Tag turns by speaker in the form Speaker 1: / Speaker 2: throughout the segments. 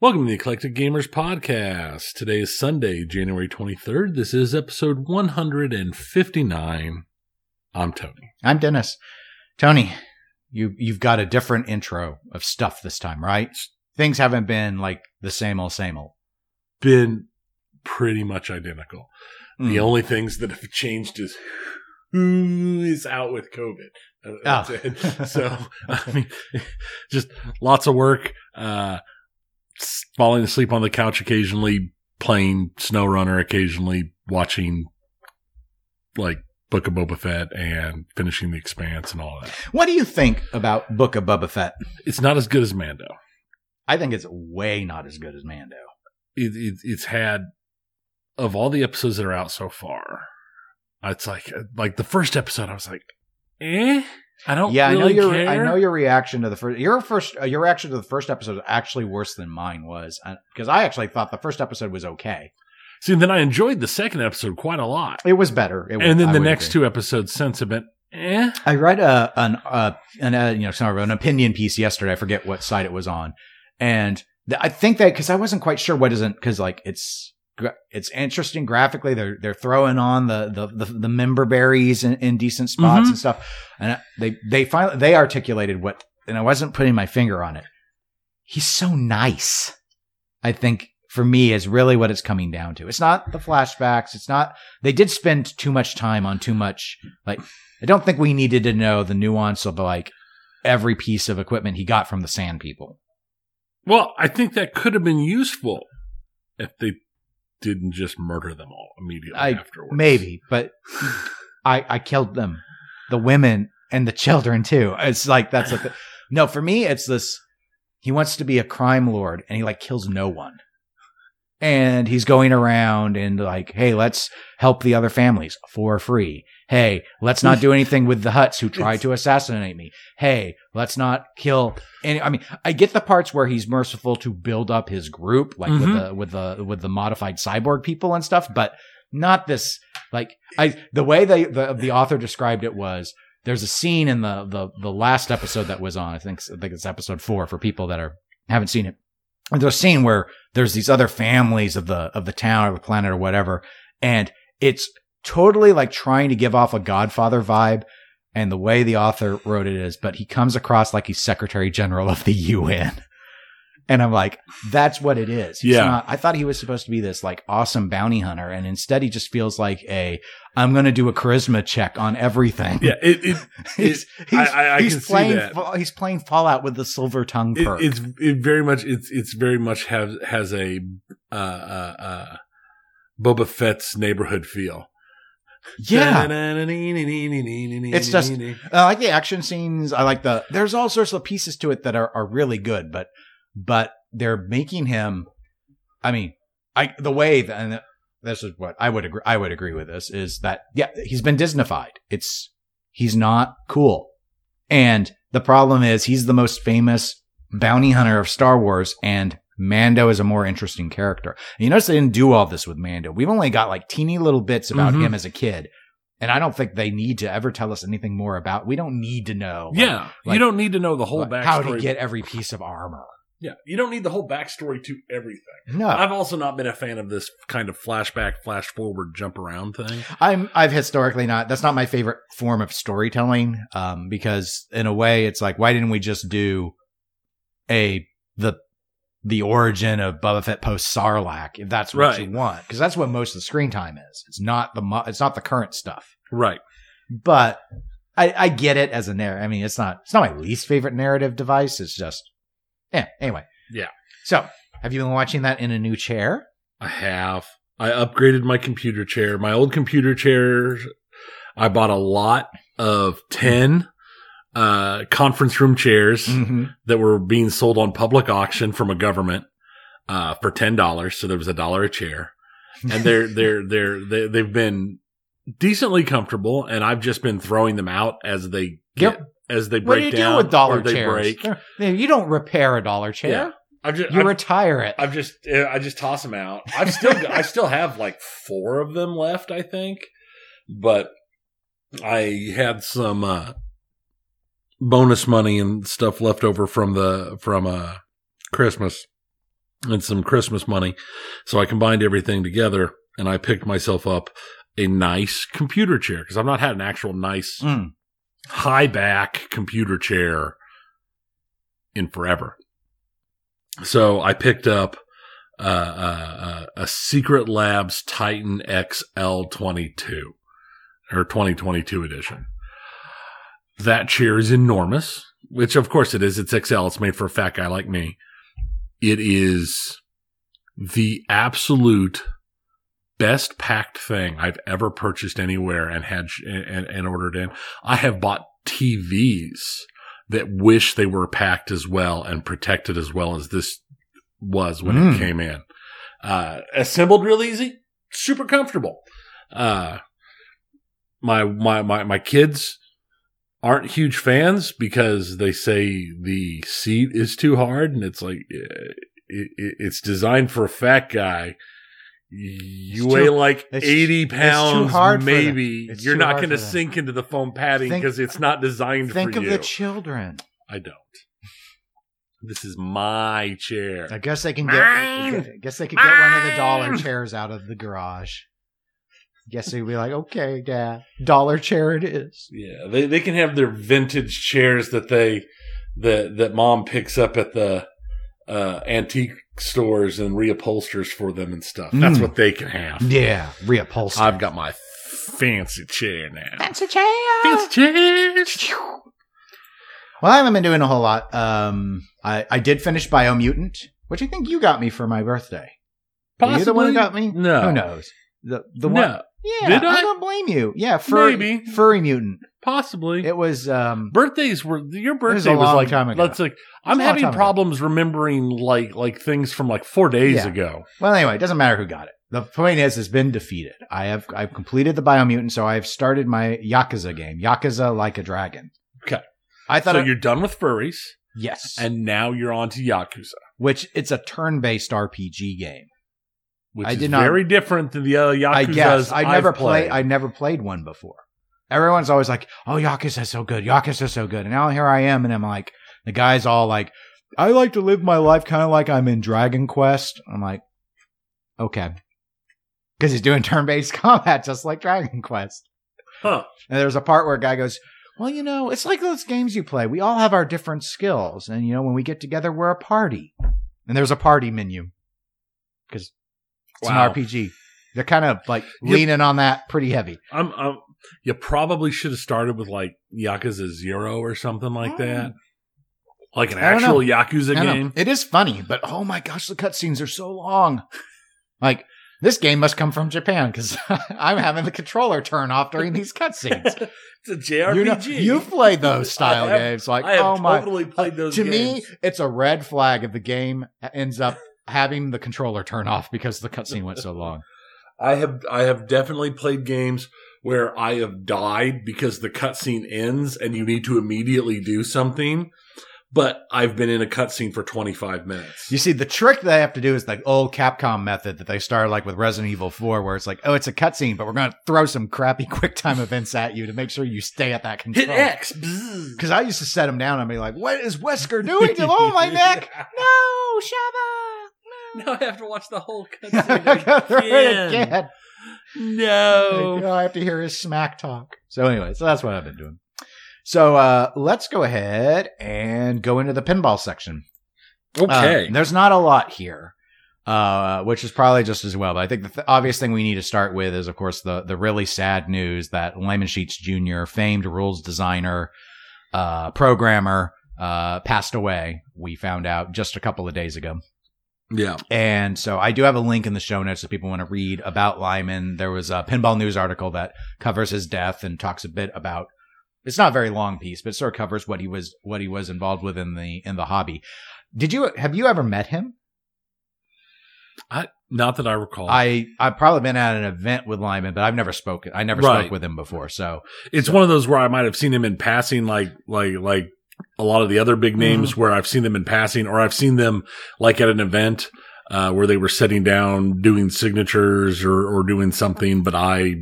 Speaker 1: Welcome to the Eclectic Gamers Podcast. Today is Sunday, January 23rd. This is episode 159. I'm Tony.
Speaker 2: I'm Dennis. Tony, you you've got a different intro of stuff this time, right? Things haven't been like the same old same old.
Speaker 1: Been pretty much identical. The
Speaker 2: Mm.
Speaker 1: only things that have changed is who is out with COVID. Uh, that's
Speaker 2: Oh.
Speaker 1: it. so, I mean, just lots of work, uh, falling asleep on the couch occasionally, playing SnowRunner occasionally, watching like Book of Boba Fett and finishing The Expanse and all that.
Speaker 2: What do you think about Book of Boba Fett?
Speaker 1: It's not as good as Mando.
Speaker 2: I think it's way not as good as Mando.
Speaker 1: It, it, it's had of all the episodes that are out so far. It's like like the first episode, I was like, eh, I don't.
Speaker 2: yeah,
Speaker 1: really
Speaker 2: I know your
Speaker 1: care.
Speaker 2: I know your reaction to the first your first uh, your reaction to the first episode is actually worse than mine was because I actually thought the first episode was okay.
Speaker 1: See, then I enjoyed the second episode quite a lot,
Speaker 2: It was better. It was,
Speaker 1: and then
Speaker 2: I
Speaker 1: the next
Speaker 2: agree.
Speaker 1: two episodes since have been eh.
Speaker 2: I read a an uh, an uh, you know sorry, an opinion piece yesterday. I forget what site it was on, and th- I think that because I wasn't quite sure what isn't because like it's it's interesting graphically. They're they're throwing on the the the, the member berries in, in decent spots
Speaker 1: Mhm.
Speaker 2: and stuff, and they they finally they articulated what, and I wasn't putting my finger on it. He's so nice. I think for me is really what it's coming down to. It's not the flashbacks. It's not they did spend too much time on too much like I don't think we needed to know the nuance of like every piece of equipment he got from the Sand People.
Speaker 1: Well, I think that could have been useful if they didn't just murder them all immediately
Speaker 2: I-
Speaker 1: afterwards.
Speaker 2: Maybe, but I I killed them, the women and the children too. It's like that's a th- no for me. It's this. He wants to be a crime lord, and he like kills no one. And he's going around and like, hey, let's help the other families for free. Hey, let's not do anything with the Hutts who tried to assassinate me. Hey, let's not kill any. I mean, I get the parts where he's merciful to build up his group, like with
Speaker 1: Mhm.
Speaker 2: the with the with the modified cyborg people and stuff, but not this. Like, I the way they the the author described it was there's a scene in the the the last episode that was on. I think I think it's episode four for people that are haven't seen it. There's a scene where there's these other families of the of the town or the planet or whatever, and it's totally like trying to give off a Godfather vibe. And the way the author wrote it is, but he comes across like he's Secretary General of the UN. And I'm like, that's what it is. He's
Speaker 1: Yeah.
Speaker 2: not- I thought he was supposed to be this like awesome bounty hunter, and instead he just feels like a I'm going to do a charisma check on everything.
Speaker 1: Yeah, it, it,
Speaker 2: he's,
Speaker 1: I-
Speaker 2: he's,
Speaker 1: I- I
Speaker 2: he's
Speaker 1: can see
Speaker 2: playing
Speaker 1: that.
Speaker 2: He's playing Fallout with the silver tongue
Speaker 1: it
Speaker 2: perk.
Speaker 1: it's it very much it's it's very much has has a uh uh uh Boba Fett's neighborhood feel.
Speaker 2: Yeah,
Speaker 1: it's
Speaker 2: just- I like the action scenes. I like the. There's all sorts of pieces to it that are, are really good, but but they're making him. I mean, I the way that, and this is what I would agree. I would agree with this is that yeah, he's been Disneyfied. It's he's not cool, and the problem is he's the most famous bounty hunter of Star Wars, and Mando is a more interesting character. And you notice they didn't do all this with Mando. We've only got like teeny little bits about
Speaker 1: Mhm.
Speaker 2: him as a kid. And I don't think they need to ever tell us anything more about. We don't need to know. like,
Speaker 1: yeah,
Speaker 2: like-
Speaker 1: you don't need to know the whole
Speaker 2: like,
Speaker 1: backstory.
Speaker 2: how to get every piece of armor.
Speaker 1: yeah, you don't need the whole backstory to everything.
Speaker 2: No,
Speaker 1: I've also not been a fan of this kind of flashback, flash forward, jump around thing.
Speaker 2: I'm. I've historically not. That's not my favorite form of storytelling. Um, because in a way, it's like, why didn't we just do a the the origin of Boba Fett post Sarlacc if that's what
Speaker 1: Right.
Speaker 2: you want? Because that's what most of the screen time is. It's not the mo- it's not the current stuff.
Speaker 1: Right.
Speaker 2: But I, I get it as a narrative. I mean, it's not it's not my least favorite narrative device. It's just yeah. Anyway.
Speaker 1: Yeah.
Speaker 2: So have you been watching that in a new chair?
Speaker 1: I have. I upgraded my computer chair. My old computer chair, I bought a lot of 10 uh, conference room chairs
Speaker 2: Mm-hmm.
Speaker 1: that were being sold on public auction from a government uh, for $10. So there was a dollar a chair. And they're, they're, they're, they, they've been decently comfortable. And I've just been throwing them out as they get,
Speaker 2: Yep.
Speaker 1: as they
Speaker 2: What
Speaker 1: break
Speaker 2: do you
Speaker 1: down
Speaker 2: do with dollar
Speaker 1: they
Speaker 2: chairs?
Speaker 1: break.
Speaker 2: You don't repair a dollar chair.
Speaker 1: Yeah. I've just,
Speaker 2: You
Speaker 1: I've,
Speaker 2: retire it.
Speaker 1: I've just I just toss them out. I've still I still have like four of them left, I think, but I had some uh, bonus money and stuff left over from the from uh, Christmas, and some Christmas money. So I combined everything together and I picked myself up a nice computer chair because I've not had an actual nice
Speaker 2: Mm.
Speaker 1: high back computer chair in forever. So I picked up uh, uh, uh, a Secret Labs Titan XL22 or 2022 edition. That chair is enormous, which of course it is. It's XL. It's made for a fat guy like me. It is the absolute best packed thing I've ever purchased anywhere and had and, and ordered in. I have bought TVs that wish they were packed as well and protected as well as this was when
Speaker 2: Mm.
Speaker 1: it came in. Uh, assembled real easy, super comfortable. Uh, my, my, my, my kids aren't huge fans because they say the seat is too hard and it's like, uh, it, it, it's designed for a fat guy. You
Speaker 2: It's
Speaker 1: weigh
Speaker 2: too-
Speaker 1: like
Speaker 2: it's-
Speaker 1: 80
Speaker 2: it's too
Speaker 1: pounds,
Speaker 2: hard for them.
Speaker 1: maybe. You're not going to sink into the foam padding because it's not designed
Speaker 2: Think
Speaker 1: for you think of
Speaker 2: the children.
Speaker 1: I don't. This is my chair.
Speaker 2: I guess they can
Speaker 1: Mine.
Speaker 2: get. I guess they could get one of the dollar chairs out of the garage. Guess he'd be like, "Okay, Dad, dollar chair it is."
Speaker 1: Yeah, they they can have their vintage chairs that they that that mom picks up at the uh, antique stores and reupholsters for them and stuff. That's
Speaker 2: Mm.
Speaker 1: what they can have.
Speaker 2: Yeah, reupholster.
Speaker 1: I've got my fancy chair now.
Speaker 2: fancy chair.
Speaker 1: Fancy chairs.
Speaker 2: Well, I haven't been doing a whole lot. Um, I I did finish Biomutant, which I think you got me for my birthday. Were you the one who got me?
Speaker 1: No.
Speaker 2: Who knows? The the
Speaker 1: no,
Speaker 2: one. Yeah,
Speaker 1: Did I?
Speaker 2: don't blame you. Yeah, furry,
Speaker 1: Maybe.
Speaker 2: furry mutant.
Speaker 1: possibly.
Speaker 2: It was um
Speaker 1: Birthdays were your
Speaker 2: was
Speaker 1: birthday
Speaker 2: a
Speaker 1: was,
Speaker 2: long
Speaker 1: like
Speaker 2: time ago.
Speaker 1: Let's like I'm
Speaker 2: long
Speaker 1: having
Speaker 2: time ago.
Speaker 1: problems remembering like like things from like four days
Speaker 2: Yeah.
Speaker 1: ago.
Speaker 2: Well, anyway, it doesn't matter who got it. The point is, it's been defeated. I have I've completed the Biomutant, so I've started my Yakuza game, Yakuza Like a Dragon.
Speaker 1: Okay.
Speaker 2: I thought
Speaker 1: So
Speaker 2: it-
Speaker 1: you're done with furries,
Speaker 2: yes,
Speaker 1: and now you're on to Yakuza,
Speaker 2: which it's a turn-based RPG game.
Speaker 1: Which
Speaker 2: I
Speaker 1: is
Speaker 2: did not-
Speaker 1: very different than the other Yakuza's
Speaker 2: I guess I never played.
Speaker 1: played.
Speaker 2: I never played one before. Everyone's always like, "Oh, Yakuza's so good. Yakuza's so good." And now here I am, and I'm like, the guy's all like, "I like to live my life kind of like I'm in Dragon Quest." I'm like, okay, because he's doing turn-based combat just like Dragon Quest.
Speaker 1: Huh.
Speaker 2: And there's a part where a guy goes, Well, you know, it's like those games you play. We all have our different skills. And, you know, when we get together, we're a party. And there's a party menu because it's
Speaker 1: Wow.
Speaker 2: an RPG. They're kind of like
Speaker 1: Yep.
Speaker 2: leaning on that pretty heavy.
Speaker 1: I'm, I'm, you probably should have started with like Yakuza Zero or something like hmm. that. Like an actual. Yakuza
Speaker 2: know.
Speaker 1: game.
Speaker 2: It is funny, but oh my gosh, the cutscenes are so long. Like, this game must come from Japan because I'm having the controller turn off during these cutscenes.
Speaker 1: it's a JRPG.
Speaker 2: You know, you've played those style
Speaker 1: have-
Speaker 2: games. Like,
Speaker 1: I have
Speaker 2: oh my,
Speaker 1: totally played uh, those
Speaker 2: to
Speaker 1: games.
Speaker 2: me, it's a red flag if the game ends up having the controller turn off because the cutscene went so long.
Speaker 1: I have I have definitely played games where I have died because the cutscene ends and you need to immediately do something. But I've been in a cutscene for 25 minutes.
Speaker 2: You see, the trick they have to do is the old Capcom method that they started like with Resident Evil 4, where it's like, oh, it's a cutscene, but we're going to throw some crappy QuickTime events at you to make sure you stay at that control.
Speaker 1: Hit X.
Speaker 2: Because I used to set them down and be like, what is Wesker doing? oh, my neck. No, Shaba.
Speaker 1: Now I have to watch the whole
Speaker 2: No.
Speaker 1: cutscene again.
Speaker 2: Again.
Speaker 1: No.
Speaker 2: I have to hear his smack talk. So anyway, so that's what I've been doing. So uh, let's go ahead and go into the pinball section.
Speaker 1: Okay.
Speaker 2: Uh, there's not a lot here, uh, which is probably just as well. But I think the th- obvious thing we need to start with is, of course, the the really sad news that Lyman Sheets Jr., famed rules designer, uh, programmer, uh, passed away. We found out just a couple of days ago.
Speaker 1: Yeah.
Speaker 2: And so I do have a link in the show notes if people want to read about Lyman. There was a pinball news article that covers his death and talks a bit about it's not a very long piece, but it sort of covers what he was what he was involved with in the in the hobby. Did you have you ever met him?
Speaker 1: I, not that I recall.
Speaker 2: I I've probably been at an event with Lyman, but I've never spoken. I never
Speaker 1: Right.
Speaker 2: spoke with him before. So
Speaker 1: it's one of those where I might have seen him in passing, like like like a lot of the other big names
Speaker 2: Mm-hmm.
Speaker 1: where I've seen them in passing, or I've seen them like at an event uh, where they were sitting down doing signatures or or doing something, but I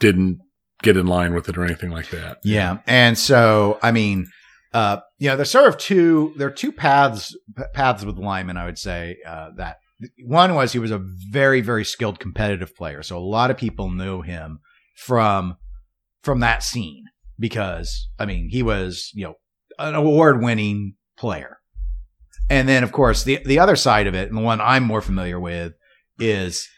Speaker 1: didn't get in line with it or anything like that.
Speaker 2: yeah, and so I mean, uh, you know, there's sort of two, there are two paths, paths with Lyman, I would say, uh, that one was he was a very, very skilled competitive player. So a lot of people knew him from, from that scene because, I mean, he was, you know, an award winning player. And then, of course, the, the other side of it, and the one I'm more familiar with is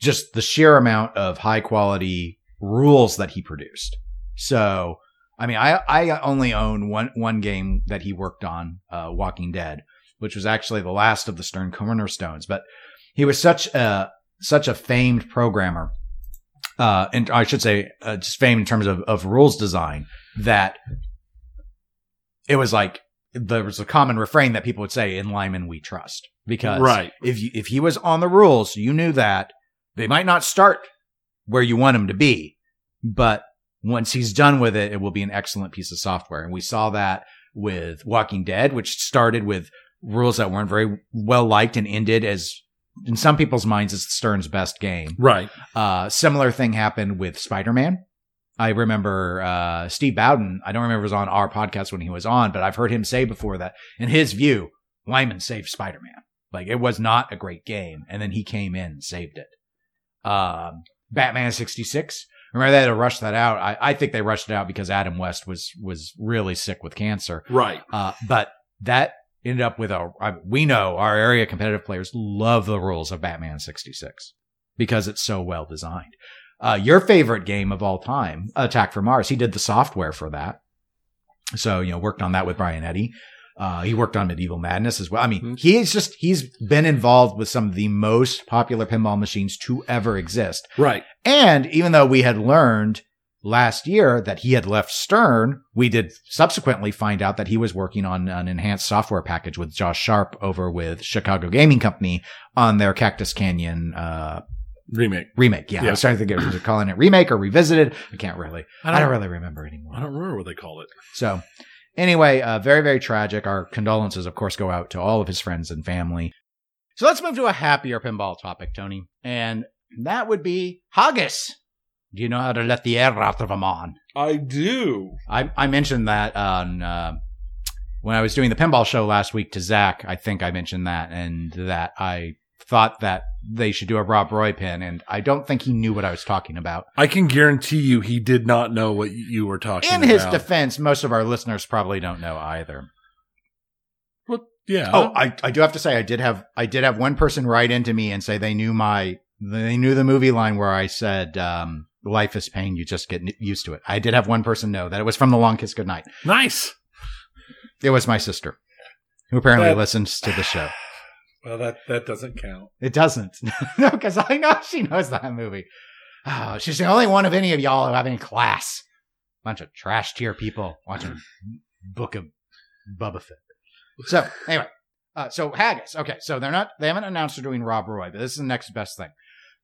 Speaker 2: just the sheer amount of high quality rules that he produced. So, I mean, I, I only own one, one game that he worked on, uh, Walking Dead, which was actually the last of the Stern cornerstones, but he was such a, such a famed programmer. Uh, and I should say, uh, just famed in terms of, of rules design that it was like, there was a common refrain that people would say in Lyman we trust because
Speaker 1: Right.
Speaker 2: if you, if he was on the rules, you knew that they might not start where you want him to be, but once he's done with it, it will be an excellent piece of software. And we saw that with Walking Dead, which started with rules that weren't very well liked and ended as, in some people's minds, as Stern's best game.
Speaker 1: Right.
Speaker 2: Uh, similar thing happened with Spider Man. I remember uh, Steve Bowden. I don't remember was on our podcast when he was on, but I've heard him say before that, in his view, Lyman saved Spider Man. Like it was not a great game, and then he came in and saved it. Um, Batman sixty six. Remember they had to rush that out. I, I think they rushed it out because Adam West was was really sick with cancer.
Speaker 1: Right.
Speaker 2: Uh, but that ended up with a. I, we know our area competitive players love the rules of Batman 66 because it's so well designed. Uh, your favorite game of all time, Attack from Mars, he did the software for that. So, you know, worked on that with Brian Eddy. Uh, he worked on Medieval Madness as well. I mean,
Speaker 1: Mhm.
Speaker 2: he's just, he's been involved with some of the most popular pinball machines to ever exist.
Speaker 1: Right.
Speaker 2: And even though we had learned last year that he had left Stern, we did subsequently find out that he was working on an enhanced software package with Josh Sharpe over with Chicago Gaming Company on their Cactus Canyon uh,
Speaker 1: Remake.
Speaker 2: remake. Yeah, I was trying to think of was it calling it remake or revisited. I can't really. I don't, really remember anymore.
Speaker 1: I don't remember what they call it.
Speaker 2: So, anyway, uh, very, very tragic. Our condolences, of course, go out to all of his friends and family. So let's move to a happier pinball topic, Tony. And that would be haggis. Do you know how to let the air out of a on?
Speaker 1: I do.
Speaker 2: I, I mentioned that on uh, when I was doing the pinball show last week to Zach. I think I mentioned that, and that I thought that they should do a Rob Roy pin, and I don't think he knew what I was talking about.
Speaker 1: I can guarantee you he did not know what you were talking
Speaker 2: In
Speaker 1: about.
Speaker 2: his defense, most of our listeners probably don't know either.
Speaker 1: Well, yeah.
Speaker 2: Oh, I, I do have to say I did have I did have one person write into me and say they knew my they knew the movie line where I said um, life is pain you just get used to it. I did have one person know that it was from the Long Kiss Goodnight.
Speaker 1: nice.
Speaker 2: It was my sister who apparently
Speaker 1: That-
Speaker 2: listens to the show.
Speaker 1: Well, that that doesn't count.
Speaker 2: It doesn't. no, because I know she knows that movie. Oh, she's the only one of any of y'all who have any class. Bunch of trash tier people watching Book of Boba Fett. So anyway, uh, so Haggis. Okay, so they're not. They haven't announced they're doing Rob Roy, but this is the next best thing.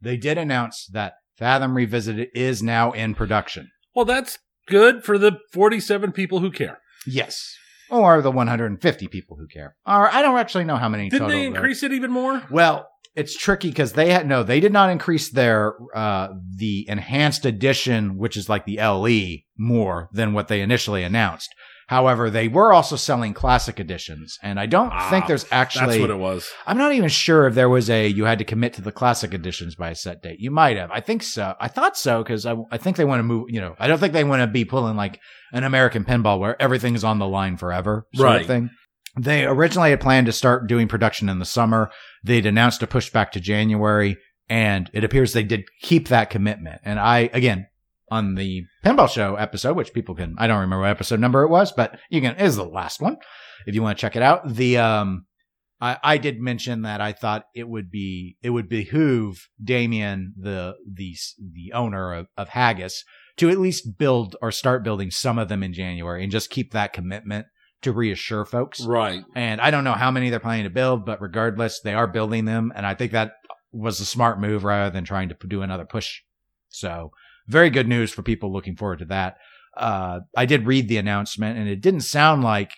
Speaker 2: They did announce that Fathom Revisited is now in production.
Speaker 1: Well, that's good for the 47 people who care.
Speaker 2: Yes, or the 150 people who care. Or I don't actually know how many.
Speaker 1: Didn't they
Speaker 2: there-
Speaker 1: increase it even more?
Speaker 2: Well, it's tricky because they had no, they did not increase their uh the enhanced edition, which is like the LE, more than what they initially announced. However, they were also selling classic editions, and I don't
Speaker 1: Ah,
Speaker 2: think there's actually.
Speaker 1: That's what it was.
Speaker 2: I'm not even sure if there was a you had to commit to the classic editions by a set date. You might have. I think so. I thought so because I, I think they want to move. You know, I don't think they want to be pulling like an American pinball where everything is on the line forever, sort
Speaker 1: Right.
Speaker 2: of thing. They originally had planned to start doing production in the summer. They'd announced a pushback to January, and it appears they did keep that commitment. And I, again, on the pinball show episode, which people can, I don't remember what episode number it was, but you can, it is the last one if you want to check it out. The, um, I, I did mention that I thought it would be, it would behoove Damien, the, the, the owner of, of Haggis to at least build or start building some of them in January and just keep that commitment to reassure folks.
Speaker 1: Right.
Speaker 2: And I don't know how many they're planning to build, but regardless, they are building them. And I think that was a smart move rather than trying to do another push. So very good news for people looking forward to that. Uh, I did read the announcement and it didn't sound like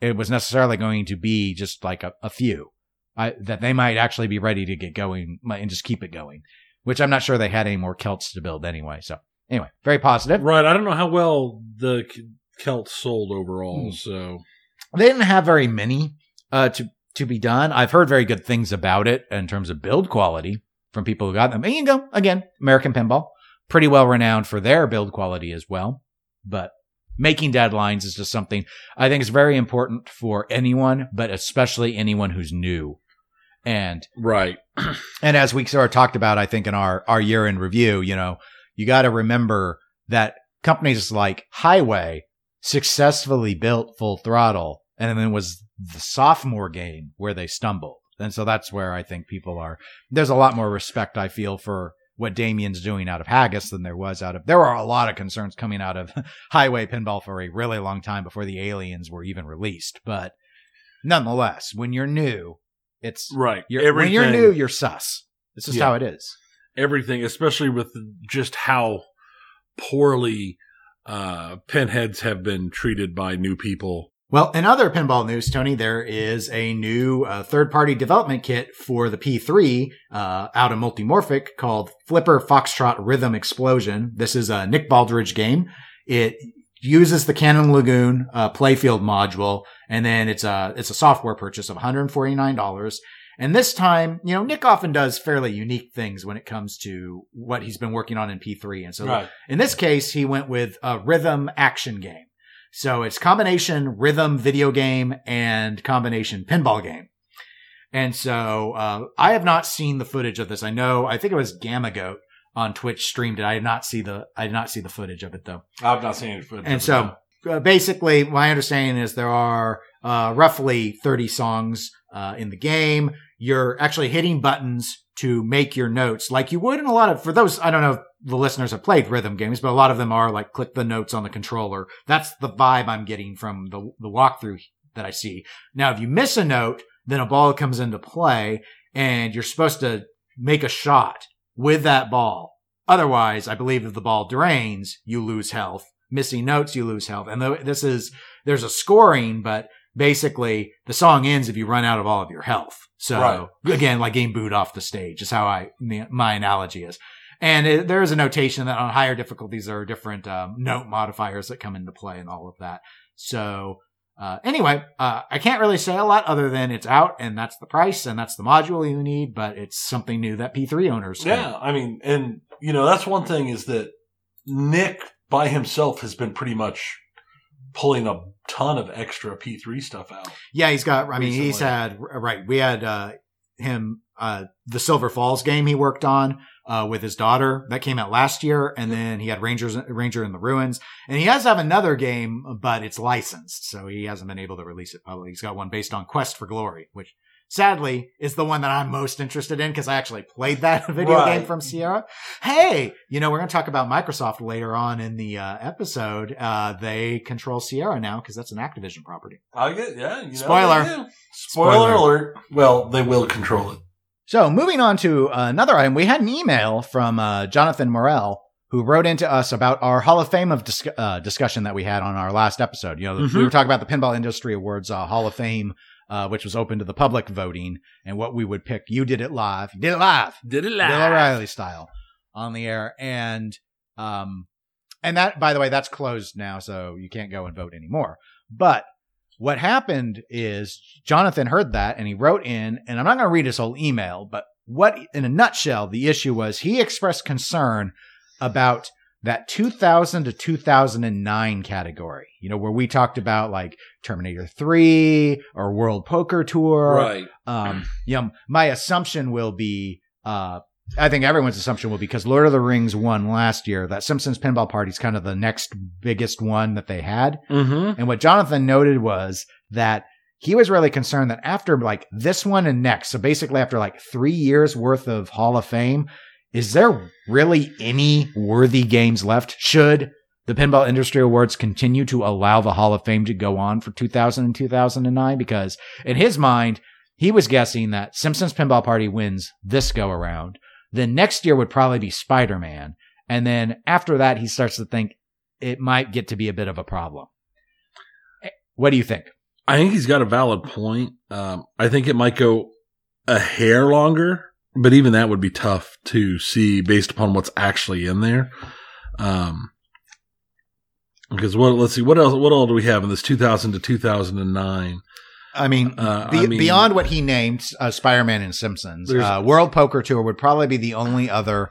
Speaker 2: it was necessarily going to be just like a, a few. I, that they might actually be ready to get going and just keep it going, which I'm not sure they had any more Celts to build anyway. So anyway, very positive.
Speaker 1: Right. I don't know how well the Celts sold overall.
Speaker 2: Hmm.
Speaker 1: So
Speaker 2: they didn't have very many uh, to to be done. I've heard very good things about it in terms of build quality from people who got them. And you go again, American Pinball, pretty well renowned for their build quality as well. But making deadlines is just something I think is very important for anyone, but especially anyone who's new. And
Speaker 1: right,
Speaker 2: and as we sort of talked about, I think in our our year in review, you know, you got to remember that companies like Highway successfully built Full Throttle, and then it was the sophomore game where they stumbled. And so that's where I think people are. There's a lot more respect I feel for what Damien's doing out of Haggis than there was out of. There are a lot of concerns coming out of Highway Pinball for a really long time before the aliens were even released. But nonetheless, when you're new, it's
Speaker 1: right.
Speaker 2: you're, when you're new, you're sus. This is
Speaker 1: Yeah.
Speaker 2: how it is.
Speaker 1: everything, especially with just how poorly uh, pinheads have been treated by new people.
Speaker 2: Well, in other pinball news, Tony, there is a new uh, third-party development kit for the P3 uh, out of Multimorphic called Flipper Foxtrot Rhythm Explosion. This is a Nick Baldridge game. It uses the Cannon Lagoon uh, playfield module, and then it's a it's a software purchase of $149. And this time, you know, Nick often does fairly unique things when it comes to what he's been working on in P3. And so in this case, he went with a rhythm action game. So it's combination rhythm video game and combination pinball game. And so uh, I have not seen the footage of this. I know I think it was Gamma Goat on Twitch streamed it. I did not see the I did not see the footage of it though.
Speaker 1: I've not seen any footage.
Speaker 2: And so uh, basically, my understanding is there are uh, roughly 30 songs uh, in the game. You're actually hitting buttons to make your notes like you would in a lot of, for those, I don't know if the listeners have played rhythm games, but a lot of them are like click the notes on the controller. That's the vibe I'm getting from the, the walkthrough that I see. Now, if you miss a note, then a ball comes into play and you're supposed to make a shot with that ball. Otherwise, I believe if the ball drains, you lose health. Missing notes, you lose health. And this is, there's a scoring, but basically the song ends if you run out of all of your health. So
Speaker 1: Right.
Speaker 2: again, like getting booed off the stage is how I, my analogy is. And it, there is a notation that on higher difficulties, there are different um, note modifiers that come into play and all of that. So uh, anyway, uh, I can't really say a lot other than it's out and that's the price and that's the module you need, but it's something new that P3 owners. can-
Speaker 1: yeah, I mean, and you know that's one thing is that Nick by himself has been pretty much pulling a ton of extra P3 stuff out.
Speaker 2: Yeah, he's got. I mean, he's had right. We had uh, him uh, the Silver Falls game he worked on uh, with his daughter that came out last year, and then he had Rangers Ranger in the Ruins, and he has have another game, but it's licensed, so he hasn't been able to release it publicly. He's got one based on Quest for Glory, which sadly is the one that I'm most interested in because I actually played that video
Speaker 1: Right.
Speaker 2: game from Sierra. Hey, you know we're going to talk about Microsoft later on in the uh, episode. Uh, they control Sierra now because that's an Activision property.
Speaker 1: I get, yeah. You know
Speaker 2: Spoiler. Spoiler.
Speaker 1: Spoiler alert. Well, they will control it.
Speaker 2: So moving on to another item, we had an email from uh, Jonathan Morell who wrote into us about our Hall of Fame of dis- uh, discussion that we had on our last episode. You know,
Speaker 1: Mhm.
Speaker 2: we were talking about the Pinball Industry Awards uh, Hall of Fame, uh, which was open to the public voting, and what we would pick. You did it live. You did it live.
Speaker 1: Did it live.
Speaker 2: Bill O'Reilly style on the air, and um, and that by the way, that's closed now, so you can't go and vote anymore. But what happened is Jonathan heard that and he wrote in, and I'm not going to read his whole email, but what, in a nutshell, the issue was he expressed concern about that 2000 to 2009 category, you know, where we talked about like Terminator 3 or World Poker Tour
Speaker 1: Right.
Speaker 2: um, you know, my assumption will be, uh, I think everyone's assumption will be because Lord of the Rings won last year. That Simpsons Pinball Party is kind of the next biggest one that they had.
Speaker 1: Mm-hmm.
Speaker 2: And what Jonathan noted was that he was really concerned that after like this one and next, so basically after like three years worth of Hall of Fame, is there really any worthy games left? Should the Pinball Industry Awards continue to allow the Hall of Fame to go on for 2000 and 2009? Because in his mind, he was guessing that Simpsons Pinball Party wins this go around. Then next year would probably be Spider Man. And then after that, he starts to think it might get to be a bit of a problem. What do you think?
Speaker 1: I think he's got a valid point. Um, I think it might go a hair longer, but even that would be tough to see based upon what's actually in there. Um, Because what? Let's see. What else? What all do we have in this 2000 to 2009?
Speaker 2: I mean,
Speaker 1: Uh,
Speaker 2: be,
Speaker 1: I mean-
Speaker 2: beyond what he named, uh, Spider-Man and Simpsons, uh, World Poker Tour would probably be the only other,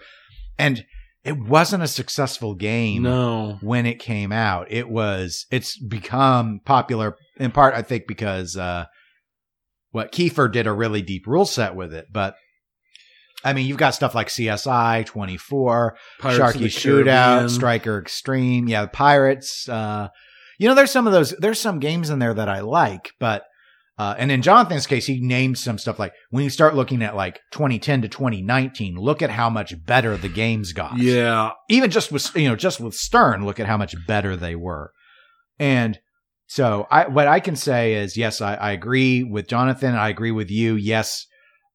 Speaker 2: and it wasn't a successful game
Speaker 1: No.
Speaker 2: when it came out. It was. It's become popular in part, I think, because uh, what Kiefer did a really deep rule set with it. But I mean, you've got stuff like CSI 24,
Speaker 1: Pirates
Speaker 2: Sharky Shootout,
Speaker 1: Caribbean.
Speaker 2: Striker Extreme. Yeah, Pirates. Uh, you know, there's some of those. There's some games in there that I like, but uh, and in Jonathan's case, he named some stuff like when you start looking at like 2010 to 2019, look at how much better the games got.
Speaker 1: Yeah.
Speaker 2: Even just with you know just with Stern, look at how much better they were. And so I what I can say is yes, I, I agree with Jonathan. I agree with you. Yes,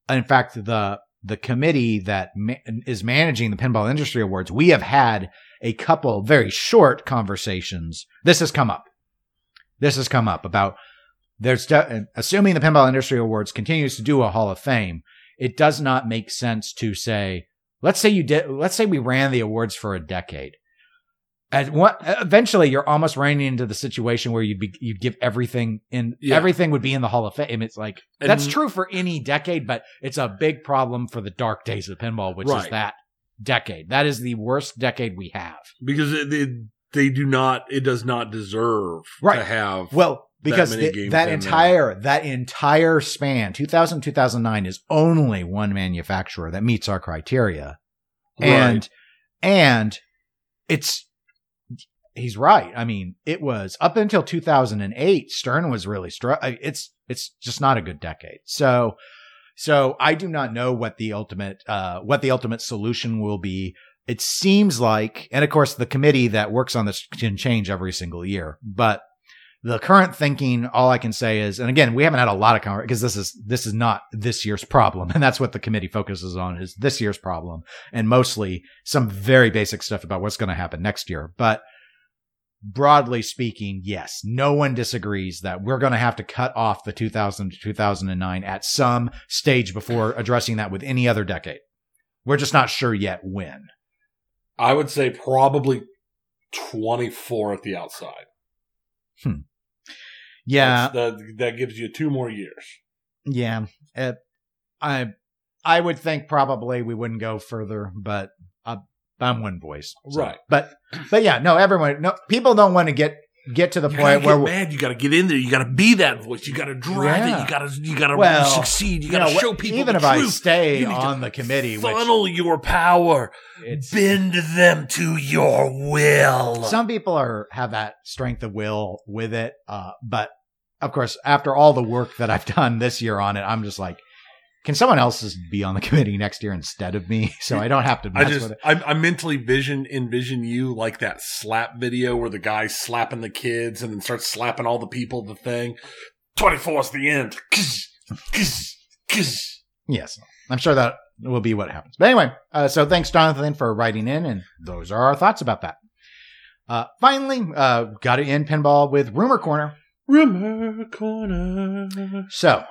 Speaker 2: in fact, the the committee that ma- is managing the Pinball Industry Awards, we have had a couple very short conversations. This has come up. This has come up about there's de- assuming the Pinball Industry Awards continues to do a Hall of Fame. It does not make sense to say, let's say you did, let's say we ran the awards for a decade. At eventually you're almost running into the situation where you'd be you'd give everything in
Speaker 1: Yeah.
Speaker 2: everything would be in the Hall of Fame. It's like that's true for any decade, but it's a big problem for the dark days of pinball, which is that decade. That is the worst decade we have.
Speaker 1: Because it, it, they do not, it does not deserve
Speaker 2: Right.
Speaker 1: to have.
Speaker 2: Well, because
Speaker 1: many
Speaker 2: th-
Speaker 1: games
Speaker 2: that entire that entire span, 2000 2009 is only one manufacturer that meets our criteria. And and it's he's right. I mean, it was up until 2008 Stern was really str- it's it's just not a good decade. So so I do not know what the ultimate uh what the ultimate solution will be. It seems like and of course the committee that works on this can change every single year, but the current thinking, all I can say is, and again, we haven't had a lot of conversation because this is this is not this year's problem, and that's what the committee focuses on is this year's problem, and mostly some very basic stuff about what's going to happen next year. But broadly speaking, yes, no one disagrees that we're going to have to cut off the 2000 to 2009 at some stage before addressing that with any other decade. We're just not sure yet when.
Speaker 1: I would say probably 24 at the outside.
Speaker 2: Hmm.
Speaker 1: Yeah, that, that gives you two more years.
Speaker 2: Yeah, uh, I I would think probably we wouldn't go further, but uh, I'm one voice, so-
Speaker 1: Right.
Speaker 2: But but yeah, no, everyone, no, people don't want to get get to the
Speaker 1: You
Speaker 2: point where
Speaker 1: mad. You got to get in there. You got to be that voice. You got to drive
Speaker 2: Yeah.
Speaker 1: it. You got to you got to
Speaker 2: Well,
Speaker 1: succeed. You
Speaker 2: you
Speaker 1: got to show people
Speaker 2: even if I stay
Speaker 1: You need to
Speaker 2: on the committee, which
Speaker 1: Funnel your power. Bend them to your will.
Speaker 2: some people are have that strength of will with it, uh, but of course, after all the work that I've done this year on it, I'm just like. Can someone else just be on the committee next year instead of me, so I don't have to
Speaker 1: I just
Speaker 2: with it?
Speaker 1: I, I mentally vision envision you like that slap video where the guy's slapping the kids and then starts slapping all the people. The thing. Twenty four is the end.
Speaker 2: Yes, I'm sure that will be what happens. But anyway, uh, so thanks, Jonathan, for writing in, and those are our thoughts about that. Uh, finally, uh, got to end pinball with rumor corner.
Speaker 1: Rumor corner.
Speaker 2: So,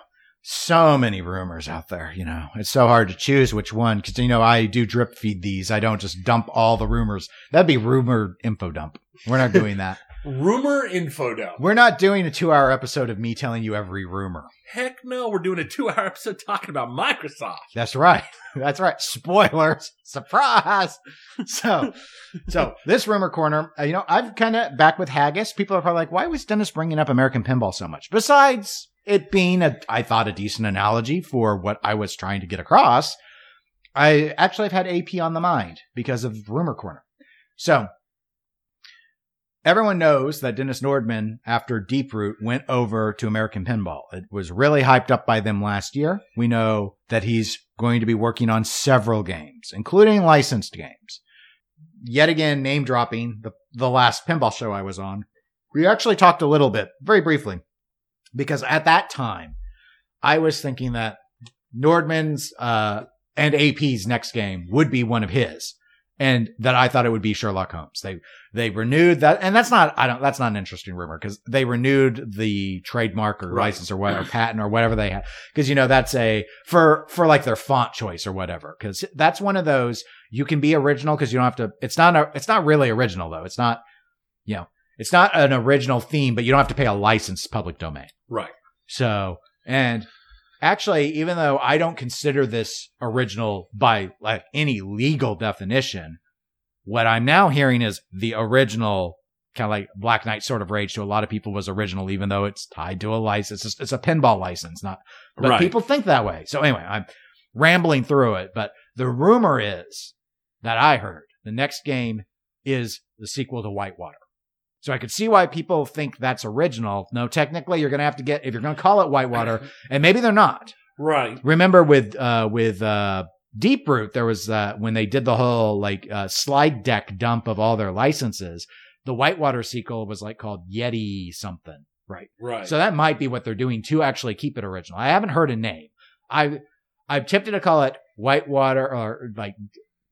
Speaker 2: so many rumors out there. You know, it's so hard to choose which one because you know I do drip feed these. I don't just dump all the rumors. That'd be rumor info dump. We're not doing that.
Speaker 1: Rumor info dump.
Speaker 2: We're not doing a two-hour episode of me telling you every rumor.
Speaker 1: Heck no, we're doing a two hour episode talking about Microsoft.
Speaker 2: That's right. That's right. Spoilers. Surprise. So, so this rumor corner, uh, you know, I've kind of back with Haggis. People are probably like, why was Dennis bringing up American pinball so much? Besides it being a, I thought a decent analogy for what I was trying to get across. I actually have had AP on the mind because of rumor corner. So everyone knows that Dennis Nordman, after Deep Root, went over to American Pinball. It was really hyped up by them last year. We know that he's going to be working on several games, including licensed games. Yet again, name dropping the, the last pinball show I was on. We actually talked a little bit, very briefly, because at that time, I was thinking that Nordman's uh, and AP's next game would be one of his and that I thought it would be Sherlock Holmes. They they renewed that, and that's not I don't that's not an interesting rumor because they renewed the trademark or
Speaker 1: Right.
Speaker 2: license or what or patent or whatever they had because you know that's a for for like their font choice or whatever because that's one of those you can be original because you don't have to. It's not a, it's not really original though. It's not you know it's not an original theme, but you don't have to pay a license public domain.
Speaker 1: Right.
Speaker 2: So, and actually, even though I don't consider this original by like any legal definition, what I'm now hearing is the original kind of like Black Knight sort of Rage to a lot of people was original, even though it's tied to a license. It's, it's a pinball license, not, but
Speaker 1: Right.
Speaker 2: people think that way. So anyway, I'm rambling through it, but the rumor is that I heard the next game is the sequel to Whitewater. So I could see why people think that's original. No, technically you're going to have to get, if you're going to call it Whitewater, and maybe they're not.
Speaker 1: Right.
Speaker 2: Remember with, uh, with, uh, Deep Root, there was, uh, when they did the whole like, uh, slide deck dump of all their licenses, the Whitewater sequel was like called Yeti something. Right.
Speaker 1: Right.
Speaker 2: So that might be what they're doing to actually keep it original. I haven't heard a name. I I've tempted to call it Whitewater or like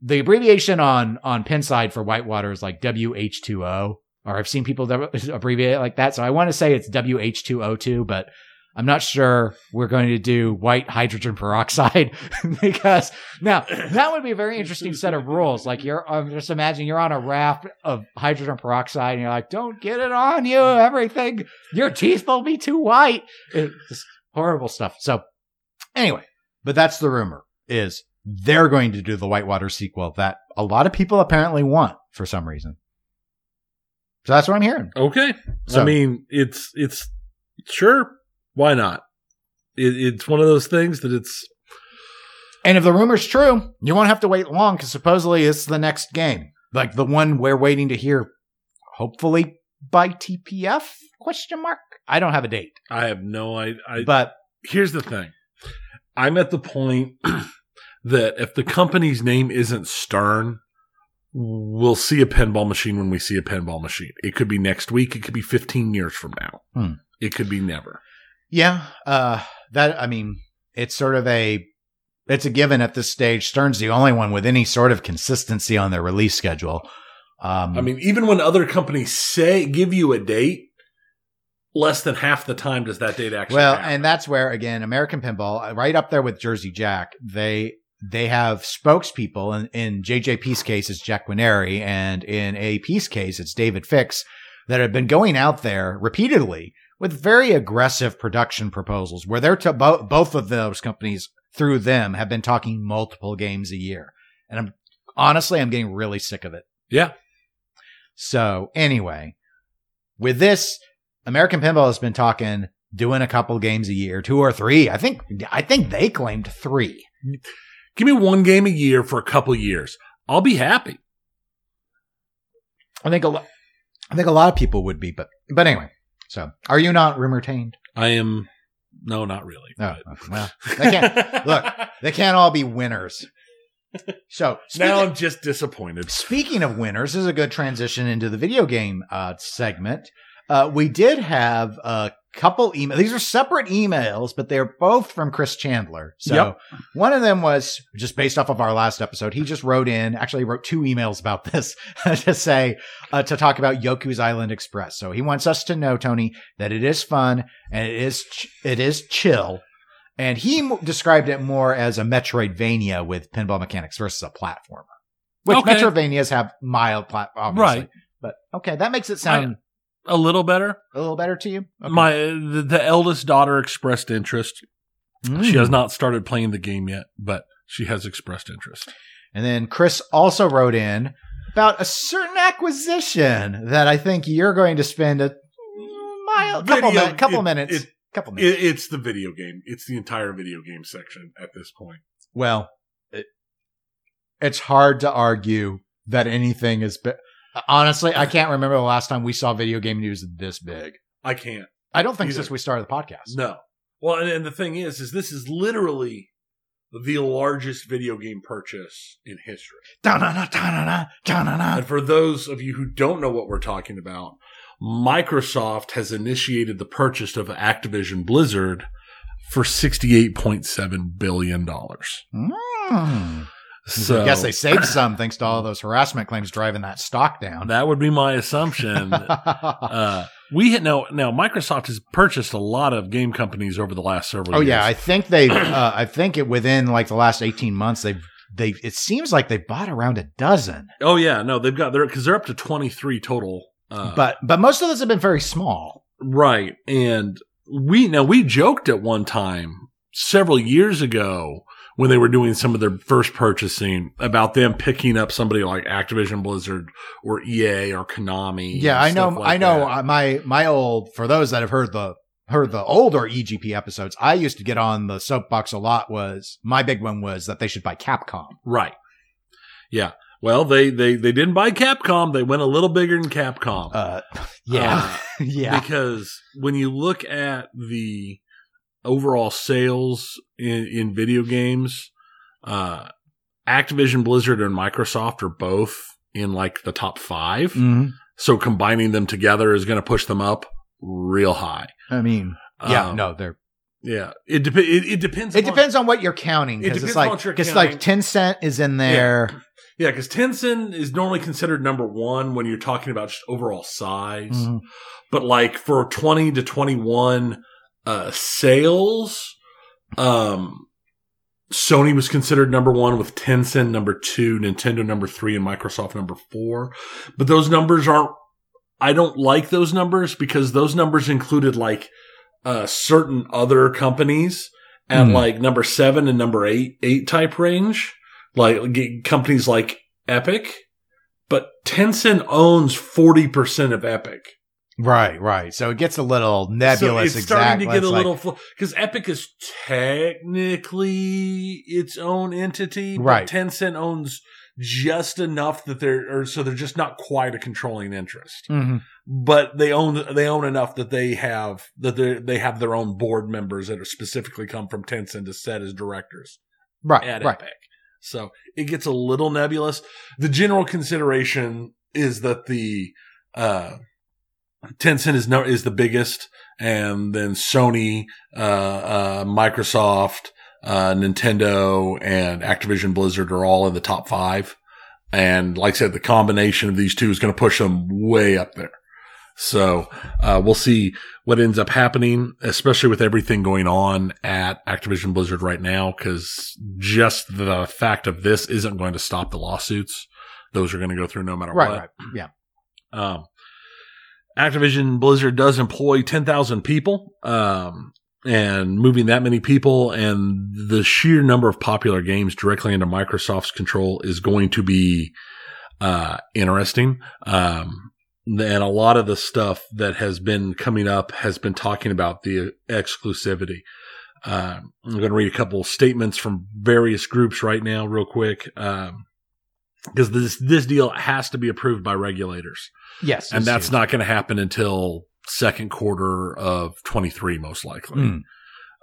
Speaker 2: the abbreviation on on Pinside for Whitewater is like WH2O. Or I've seen people abbreviate it like that. So I want to say it's WH2O2, but I'm not sure we're going to do white hydrogen peroxide because now that would be a very interesting set of rules. Like you're, I'm just imagining you're on a raft of hydrogen peroxide and you're like, don't get it on you. Everything, your teeth will be too white. It's horrible stuff. So anyway, but that's the rumor is they're going to do the Whitewater sequel that a lot of people apparently want for some reason. So that's what I'm hearing.
Speaker 1: okay.
Speaker 2: So-
Speaker 1: I mean, it's it's sure. Why not? It, it's one of those things that it's
Speaker 2: And if the rumor's true, you won't have to wait long because supposedly it's the next game, like the one we're waiting to hear, hopefully by TPF? Question mark. I don't have a date,
Speaker 1: I have no I, I
Speaker 2: but
Speaker 1: here's the thing. I'm at the point that if the company's name isn't Stern, we'll see a pinball machine when we see a pinball machine. It could be next week. It could be 15 years from now.
Speaker 2: Hmm.
Speaker 1: It could be never.
Speaker 2: yeah, uh, that I mean, it's sort of a, it's a given at this stage. Stern's the only one with any sort of consistency on their release schedule. Um,
Speaker 1: I mean, even when other companies say give you a date, less than half the time does that date actually.
Speaker 2: Well,
Speaker 1: happen.
Speaker 2: and that's where again, American Pinball, uh, right up there with Jersey Jack. They they have spokespeople, and in JJP's case, it's Jack Guarnieri, and in AP's case, it's David Fix, that have been going out there repeatedly with very aggressive production proposals, where they're to bo- both of those companies through them have been talking multiple games a year, and I'm honestly, I'm getting really sick of it.
Speaker 1: yeah,
Speaker 2: So anyway, with this, American Pinball has been talking doing a couple games a year, two or three. I think I think they claimed three.
Speaker 1: Give me one game a year for a couple years. I'll be happy.
Speaker 2: I think a lot. I think a lot of people would be, but but anyway. So are you not rumor tamed?
Speaker 1: I am. No, not really.
Speaker 2: Oh, okay. well, they can't look. They can't all be winners. So
Speaker 1: now I'm just disappointed.
Speaker 2: speaking of winners, this is a good transition into the video game uh, segment. Uh, we did have a couple emails. These are separate emails, but they're both from Chris Chandler. So
Speaker 1: Yep.
Speaker 2: one of them was just based off of our last episode. He just wrote in, actually wrote two emails about this to say, uh, to talk about Yoku's Island Express. So he wants us to know, Tony, that it is fun and it is, ch- it is chill. And he m- described it more as a Metroidvania with pinball mechanics versus a platformer. Which
Speaker 1: Okay.
Speaker 2: Metroidvanias have mild plat, obviously.
Speaker 1: Right.
Speaker 2: But okay, that makes it sound
Speaker 1: A little better.
Speaker 2: a little better to you. Okay.
Speaker 1: My the, the eldest daughter expressed interest.
Speaker 2: Mm.
Speaker 1: She has not started playing the game yet, but she has expressed interest.
Speaker 2: And then Chris also wrote in about a certain acquisition that I think you're going to spend a mile, couple,
Speaker 1: Video-
Speaker 2: min- couple
Speaker 1: it-
Speaker 2: minutes,
Speaker 1: it-
Speaker 2: couple minutes.
Speaker 1: It, it's the video game. It's the entire video game section at this point.
Speaker 2: well, it, it's hard to argue that anything is. Bi- Honestly, I can't remember the last time we saw video game news this big.
Speaker 1: I can't.
Speaker 2: I don't think
Speaker 1: Either.
Speaker 2: since we started the podcast.
Speaker 1: No. Well, and, and the thing is, is this is literally the largest video game purchase in history.
Speaker 2: Da-na-na, da-na-na, da-na-na.
Speaker 1: And for those of you who don't know what we're talking about, Microsoft has initiated the purchase of Activision Blizzard for $68.7 billion.
Speaker 2: Mm.
Speaker 1: So
Speaker 2: I guess they saved some thanks to all those harassment claims driving that stock down.
Speaker 1: that would be my assumption. uh, we had now, now Microsoft has purchased a lot of game companies over the last several
Speaker 2: Oh
Speaker 1: years.
Speaker 2: yeah, I think they've. Uh, I think it within like the last eighteen months, they've they. It seems like they bought around a dozen.
Speaker 1: Oh yeah, no, they've got they're because they're up to twenty three total Uh,
Speaker 2: but but most of those have been very small.
Speaker 1: Right. And we, now we joked at one time several years ago when they were doing some of their first purchasing about them picking up somebody like Activision Blizzard or EA or Konami.
Speaker 2: Yeah, I know.
Speaker 1: like
Speaker 2: I know.
Speaker 1: that.
Speaker 2: uh, My my old for those that have heard the heard the older EGP episodes, I used to get on the soapbox a lot. Was my big one was that they should buy Capcom.
Speaker 1: Right. Yeah. Well, they, they, they didn't buy Capcom. They went a little bigger than Capcom.
Speaker 2: Uh, yeah,
Speaker 1: Uh,
Speaker 2: yeah,
Speaker 1: Because when you look at the overall sales in, in video games, uh, Activision Blizzard and Microsoft are both in like the top 5
Speaker 2: Mhm.
Speaker 1: So combining them together is going to push them up real high.
Speaker 2: I mean, yeah,
Speaker 1: Um,
Speaker 2: no, they're.
Speaker 1: Yeah. It, dep- it, it depends.
Speaker 2: It
Speaker 1: upon-
Speaker 2: depends on what you're counting
Speaker 1: It depends
Speaker 2: it's
Speaker 1: on
Speaker 2: like
Speaker 1: what you're
Speaker 2: because like. Tencent is in there.
Speaker 1: Yeah. Because Tencent is normally considered number one when you're talking about just overall size.
Speaker 2: Mhm.
Speaker 1: but like for 20 to 21 uh sales um Sony was considered number one with Tencent number two, Nintendo number three, and Microsoft number four. But those numbers aren't, I don't like those numbers because those numbers included like, uh, certain other companies at
Speaker 2: Hmm.
Speaker 1: like number seven and number eight, eight type range, like companies like Epic. But Tencent owns 40% of Epic.
Speaker 2: Right, right. So it gets a little nebulous.
Speaker 1: So it's
Speaker 2: exactly.
Speaker 1: starting to get
Speaker 2: It's
Speaker 1: a
Speaker 2: like-
Speaker 1: little because Epic is technically its own entity,
Speaker 2: Right.
Speaker 1: Tencent owns just enough that they're or so they're just not quite a controlling interest,
Speaker 2: Mhm.
Speaker 1: but they own they own enough that they have that they they have their own board members that are specifically come from Tencent to set as directors
Speaker 2: right,
Speaker 1: at
Speaker 2: right.
Speaker 1: Epic. So it gets a little nebulous. The general consideration is that the uh, Tencent is no is the biggest, and then Sony, uh, uh, Microsoft, uh, Nintendo, and Activision Blizzard are all in the top five. And like I said, the combination of these two is going to push them way up there. So uh, we'll see what ends up happening, especially with everything going on at Activision Blizzard right now, because just the fact of this isn't going to stop the lawsuits. Those are going to go through no matter
Speaker 2: Right,
Speaker 1: what.
Speaker 2: right. Yeah.
Speaker 1: Um, Activision Blizzard does employ 10,000 people. Um, and moving that many people and the sheer number of popular games directly into Microsoft's control is going to be, uh, interesting. Um, and a lot of the stuff that has been coming up has been talking about the exclusivity. Uh, I'm going to read a couple statements from various groups right now, real quick, um, because this this deal has to be approved by regulators,
Speaker 2: Yes,
Speaker 1: and
Speaker 2: it's
Speaker 1: that's
Speaker 2: huge.
Speaker 1: not going to happen until second quarter of 23, most likely
Speaker 2: Mm.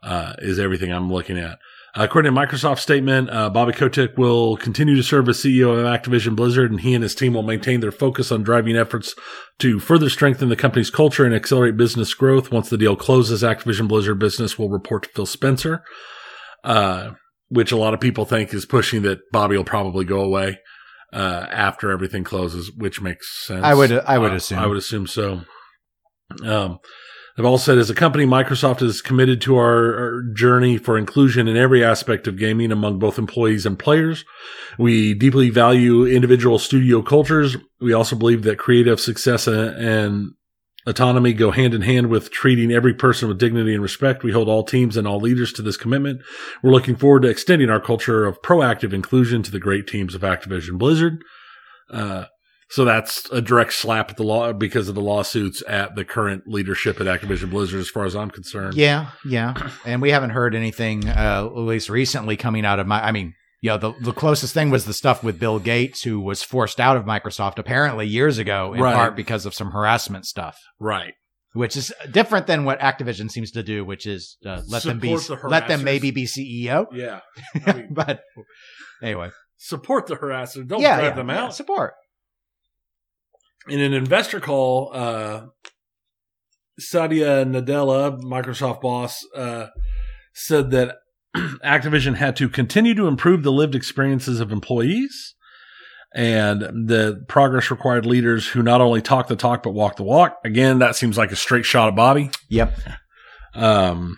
Speaker 1: uh, is everything I'm looking at. Uh, according to Microsoft's statement, uh, Bobby Kotick will continue to serve as CEO of Activision Blizzard, and he and his team will maintain their focus on driving efforts to further strengthen the company's culture and accelerate business growth. Once the deal closes, Activision Blizzard business will report to Phil Spencer, uh, which a lot of people think is pushing that Bobby will probably go away uh, after everything closes, which makes sense.
Speaker 2: I would- I would
Speaker 1: Uh,
Speaker 2: assume.
Speaker 1: I would assume so. Um, They've all said, as a company, Microsoft is committed to our, our journey for inclusion in every aspect of gaming among both employees and players. We deeply value individual studio cultures. We also believe that creative success and autonomy go hand in hand with treating every person with dignity and respect. We hold all teams and all leaders to this commitment. We're looking forward to extending our culture of proactive inclusion to the great teams of Activision Blizzard. Uh, so that's a direct slap at the law because of the lawsuits at the current leadership at Activision Blizzard, as far as I'm concerned.
Speaker 2: Yeah, yeah. And we haven't heard anything, uh, at least recently, coming out of my. I mean, you know, the, the closest thing was the stuff with Bill Gates, who was forced out of Microsoft apparently years ago, in
Speaker 1: Right.
Speaker 2: part because of some harassment stuff,
Speaker 1: Right.
Speaker 2: which is different than what Activision seems to do, which is uh, let them be,
Speaker 1: the
Speaker 2: let them maybe be CEO.
Speaker 1: Yeah. I mean,
Speaker 2: but anyway,
Speaker 1: support the harassers. Don't
Speaker 2: yeah,
Speaker 1: drive
Speaker 2: yeah,
Speaker 1: them
Speaker 2: yeah,
Speaker 1: out.
Speaker 2: support.
Speaker 1: In an investor call, uh, Satya Nadella, Microsoft boss, uh, said that Activision had to continue to improve the lived experiences of employees and the progress required leaders who not only talk the talk but walk the walk. Again, that seems like a straight shot at Bobby.
Speaker 2: Yep.
Speaker 1: Um,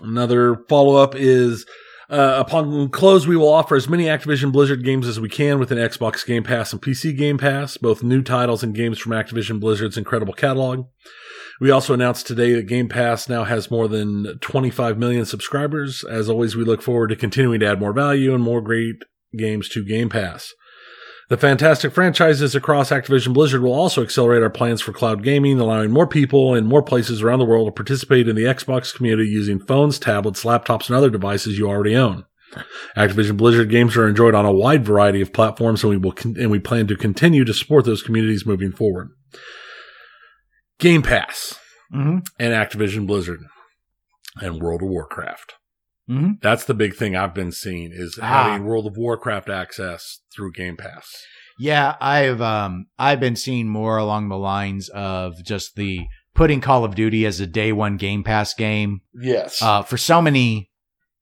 Speaker 1: another follow up is Uh, upon close, we will offer as many Activision Blizzard games as we can within Xbox Game Pass and PC Game Pass, both new titles and games from Activision Blizzard's incredible catalog. We also announced today that Game Pass now has more than 25 million subscribers. As always, we look forward to continuing to add more value and more great games to Game Pass. The fantastic franchises across Activision Blizzard will also accelerate our plans for cloud gaming, allowing more people in more places around the world to participate in the Xbox community using phones, tablets, laptops, and other devices you already own. Activision Blizzard games are enjoyed on a wide variety of platforms, and we will con- and we plan to continue to support those communities moving forward. Game Pass
Speaker 2: Mm-hmm.
Speaker 1: and Activision Blizzard and World of Warcraft.
Speaker 2: Mhm.
Speaker 1: That's the big thing I've been seeing is
Speaker 2: Ah.
Speaker 1: having World of Warcraft access through Game Pass.
Speaker 2: Yeah, I've um I've been seeing more along the lines of just the putting Call of Duty as a day one Game Pass game.
Speaker 1: Yes.
Speaker 2: Uh, for so many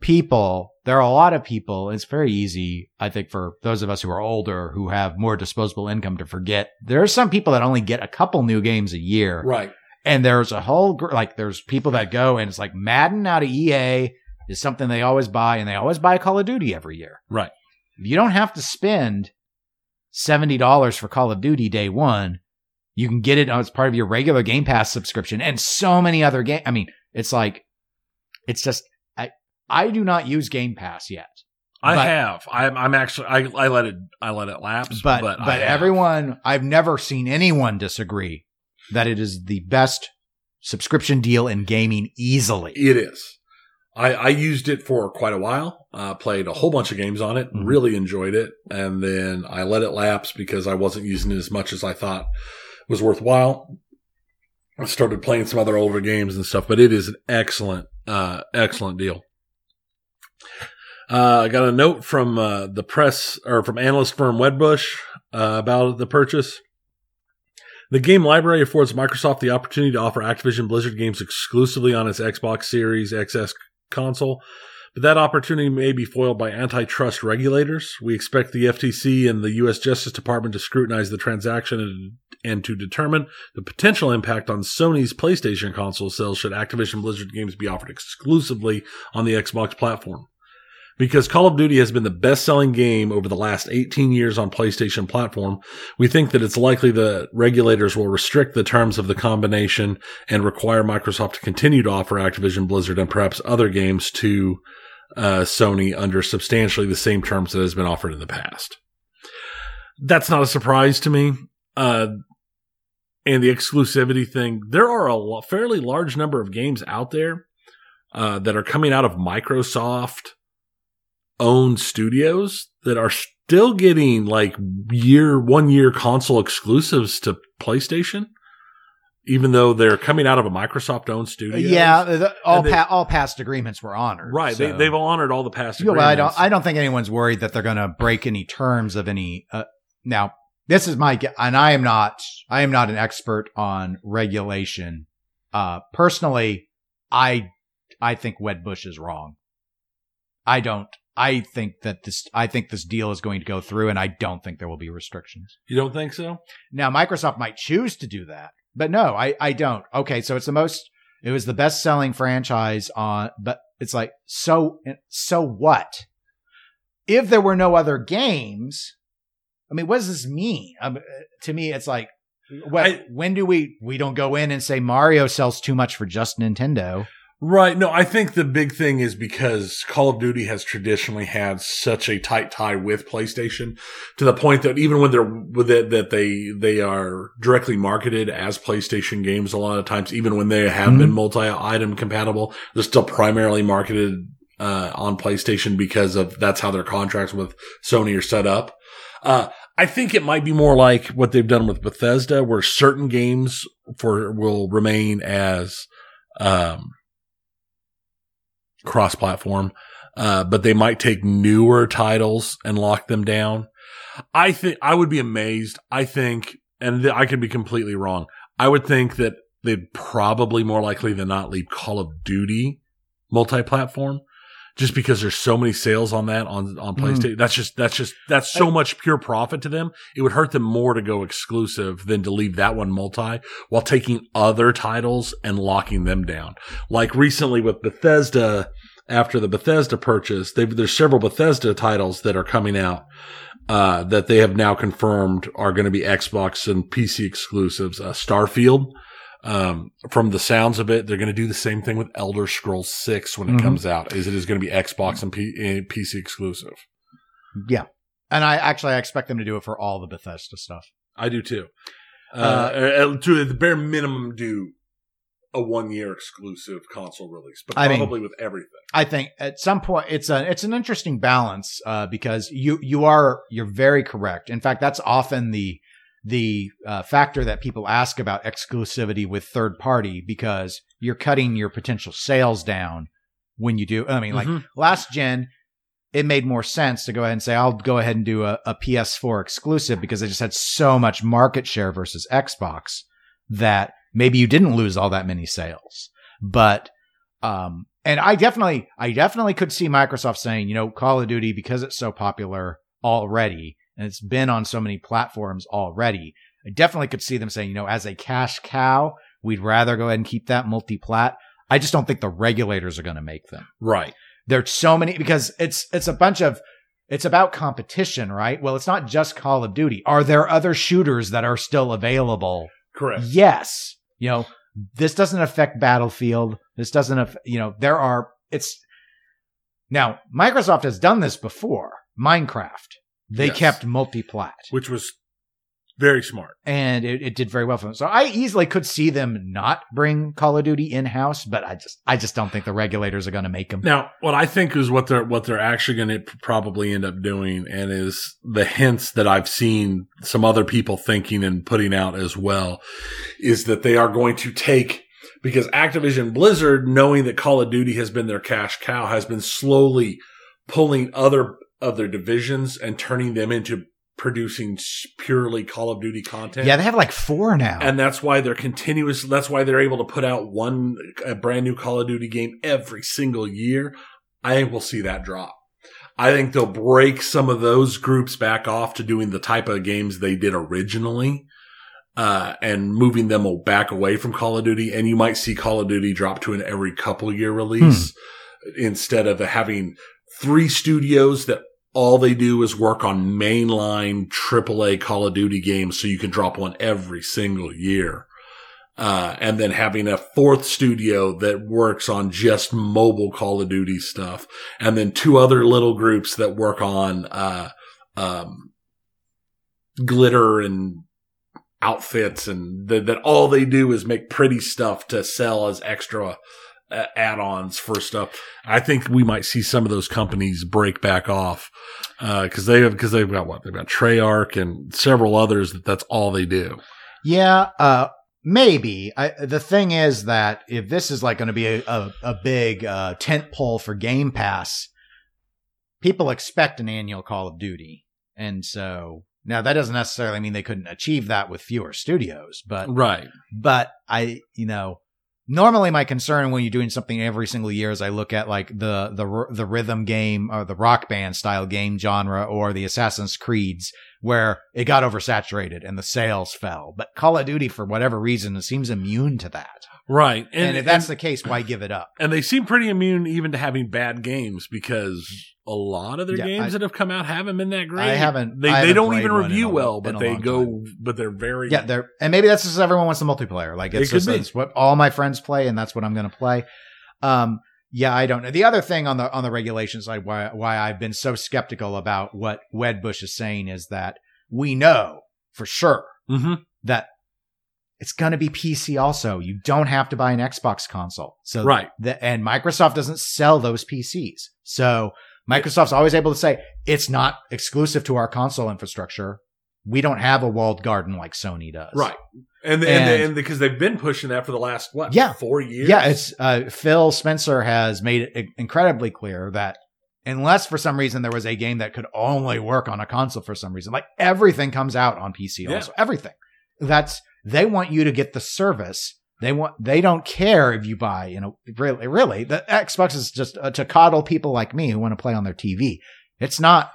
Speaker 2: people, there are a lot of people. It's very easy, I think, for those of us who are older who have more disposable income to forget. There are some people that only get a couple new games a year,
Speaker 1: right.
Speaker 2: and there's a whole like there's people that go and it's like Madden out of EA is something they always buy, and they always buy Call of Duty every year.
Speaker 1: Right.
Speaker 2: You don't have to spend seventy dollars for Call of Duty day one. You can get it as part of your regular Game Pass subscription, and so many other game. I mean, it's like it's just I do not use Game Pass yet,
Speaker 1: I
Speaker 2: But-
Speaker 1: have. I'm, I'm actually. I, I let it. I let it lapse.
Speaker 2: but
Speaker 1: but,
Speaker 2: but, everyone I've never seen anyone disagree that it is the best subscription deal in gaming easily.
Speaker 1: It is. I, I used it for quite a while. Uh, played a whole bunch of games on it.
Speaker 2: Mhm.
Speaker 1: Really enjoyed it, and then I let it lapse because I wasn't using it as much as I thought was worthwhile. I started playing some other older games and stuff, but it is an excellent, uh, excellent deal. Uh, I got a note from uh, the press or from analyst firm Wedbush uh, about the purchase. The game library affords Microsoft the opportunity to offer Activision Blizzard games exclusively on its Xbox Series XS console, but that opportunity may be foiled by antitrust regulators. We expect the FTC and the U.S. Justice Department to scrutinize the transaction and, and to determine the potential impact on Sony's PlayStation console sales should Activision Blizzard games be offered exclusively on the Xbox platform. Because Call of Duty has been the best selling game over the last 18 years on PlayStation platform, we think that it's likely that regulators will restrict the terms of the combination and require Microsoft to continue to offer Activision Blizzard and perhaps other games to uh, Sony under substantially the same terms that has been offered in the past. That's not a surprise to me. Uh, and the exclusivity thing, there are a fairly large number of games out there uh, that are coming out of Microsoft owned studios that are still getting like year one year console exclusives to PlayStation, even though they're coming out of a Microsoft owned studio.
Speaker 2: Yeah, the, all
Speaker 1: they-
Speaker 2: pa- all past agreements were honored.
Speaker 1: right.
Speaker 2: so-
Speaker 1: They, they've honored all the past.
Speaker 2: Yeah, well, I don't.
Speaker 1: agreements.
Speaker 2: I don't think anyone's worried that they're going to break any terms of any. Uh, now, this is my, and I am not. I am not an expert on regulation. Uh, personally, I, I think Wedbush is wrong. I don't. I think that this. I think this deal is going to go through, and I don't think there will be restrictions.
Speaker 1: You don't think so?
Speaker 2: Now, Microsoft might choose to do that, but no, I, I don't. Okay, so it's the most, it was the best selling franchise on, but it's like, so, so what? If there were no other games, I mean, what does this mean? Um, to me, it's like, well,
Speaker 1: I-
Speaker 2: when do we, we don't go in and say Mario sells too much for just Nintendo?
Speaker 1: Right. No, I think the big thing is because Call of Duty has traditionally had such a tight tie with PlayStation to the point that even when they're with it, that they, they are directly marketed as PlayStation games a lot of times, even when they have
Speaker 2: Mhm.
Speaker 1: been multi-item compatible, they're still primarily marketed, uh, on PlayStation because of that's how their contracts with Sony are set up. Uh, I think it might be more like what they've done with Bethesda where certain games for, will remain as, um, cross platform, uh, but they might take newer titles and lock them down. I think I would be amazed. I think, and th- I could be completely wrong. I would think that they'd probably more likely than not leave Call of Duty multi-platform just because there's so many sales on that on, on
Speaker 2: Mm.
Speaker 1: PlayStation. That's just, that's just, that's so much pure profit to them. It would hurt them more to go exclusive than to leave that one multi while taking other titles and locking them down. Like recently with Bethesda, after the Bethesda purchase. They've, there's several Bethesda titles that are coming out uh, that they have now confirmed are going to be Xbox and PC exclusives. Uh, Starfield, um, from the sounds of it, they're going to do the same thing with Elder Scrolls 6 when it
Speaker 2: Mhm.
Speaker 1: comes out. Is it is going to be Xbox and P- PC exclusive?
Speaker 2: Yeah. And I actually I expect them to do it for all the Bethesda stuff.
Speaker 1: I do too. Uh, uh, to the bare minimum, do a one year exclusive console release, but
Speaker 2: I mean-
Speaker 1: probably with everything.
Speaker 2: I think at some point it's a it's an interesting balance uh, because you you are you're very correct. In fact, that's often the the uh, factor that people ask about exclusivity with third party because you're cutting your potential sales down when you do. I mean, like
Speaker 1: Mhm.
Speaker 2: last gen, it made more sense to go ahead and say I'll go ahead and do a, a PS4 exclusive because they just had so much market share versus Xbox that maybe you didn't lose all that many sales, but um, and I definitely, I definitely could see Microsoft saying, you know, Call of Duty because it's so popular already and it's been on so many platforms already. I definitely could see them saying, you know, as a cash cow, we'd rather go ahead and keep that multi-plat. I just don't think the regulators are going to make them.
Speaker 1: Right.
Speaker 2: There's so many because it's it's a bunch of it's about competition, right? Well, it's not just Call of Duty. Are there other shooters that are still available?
Speaker 1: Correct.
Speaker 2: Yes. You know, this doesn't affect Battlefield. This doesn't, aff- you know, there are, it's, now Microsoft has done this before. Minecraft. They
Speaker 1: Yes.
Speaker 2: kept multi-plat
Speaker 1: Which was very smart.
Speaker 2: and it, it did very well for them. So I easily could see them not bring Call of Duty in-house, but I just, I just don't think the regulators are going to make them.
Speaker 1: Now, what I think is what they're what they're actually going to probably end up doing, and is the hints that I've seen some other people thinking and putting out as well, is that they are going to take because Activision Blizzard, knowing that Call of Duty has been their cash cow, has been slowly pulling other of their divisions and turning them into producing purely Call of Duty content.
Speaker 2: Yeah, they have like four now.
Speaker 1: And that's why they're continuous. That's why they're able to put out one a brand new Call of Duty game every single year. I think we'll see that drop. I think they'll break some of those groups back off to doing the type of games they did originally, uh, and moving them back away from Call of Duty. And you might see Call of Duty drop to an every couple year release instead of having three studios that all they do is work on mainline AAA Call of Duty games so you can drop one every single year. Uh, and then having a fourth studio that works on just mobile Call of Duty stuff. And then two other little groups that work on, uh, um, glitter and outfits and th- that all they do is make pretty stuff to sell as extra uh, add-ons for stuff. I think we might see some of those companies break back off because they have because they've got what they've got Treyarch and several others that that's all they do.
Speaker 2: Yeah, uh, maybe. I, the thing is that if this is like going to be a, a, a big uh, tent pole for Game Pass, people expect an annual Call of Duty, and so now that doesn't necessarily mean they couldn't achieve that with fewer studios, but
Speaker 1: Right.
Speaker 2: but I, you know, normally my concern when you're doing something every single year is I look at like the the the rhythm game or the rock band style game genre or the Assassin's Creeds where it got oversaturated and the sales fell. But Call of Duty, for whatever reason, seems immune to that.
Speaker 1: Right.
Speaker 2: And, if that's the case, why give it up?
Speaker 1: and they seem pretty immune even to having bad games because a lot of their
Speaker 2: Yeah,
Speaker 1: games
Speaker 2: I-
Speaker 1: that have come out haven't been that great.
Speaker 2: I haven't-
Speaker 1: They
Speaker 2: I haven't
Speaker 1: don't even review
Speaker 2: a-
Speaker 1: well, but they go.
Speaker 2: time.
Speaker 1: But they're very.
Speaker 2: Yeah, they're and maybe that's just everyone wants the multiplayer. Like it's
Speaker 1: It
Speaker 2: just it's what all my friends play, and that's what I'm going to play. Um, yeah, I don't know. The other thing on the on the regulation side, why why I've been so skeptical about what Wedbush is saying is that we know for sure
Speaker 1: hmm
Speaker 2: that it's going to be PC. Also, you don't have to buy an Xbox console. So
Speaker 1: Right.
Speaker 2: the, and Microsoft doesn't sell those PCs. So Microsoft's always able to say it's not exclusive to our console infrastructure. We don't have a walled garden like Sony does.
Speaker 1: Right. And and,
Speaker 2: And-
Speaker 1: and because they've been pushing that for the last what?
Speaker 2: Yeah.
Speaker 1: Four years.
Speaker 2: Yeah, it's uh, Phil Spencer has made it incredibly clear that unless for some reason there was a game that could only work on a console for some reason, like everything comes out on PC
Speaker 1: Yeah.
Speaker 2: also. Everything. That's they want you to get the service. They want they don't care if you buy, you know, really really. The Xbox is just uh, to coddle people like me who want to play on their TV. It's not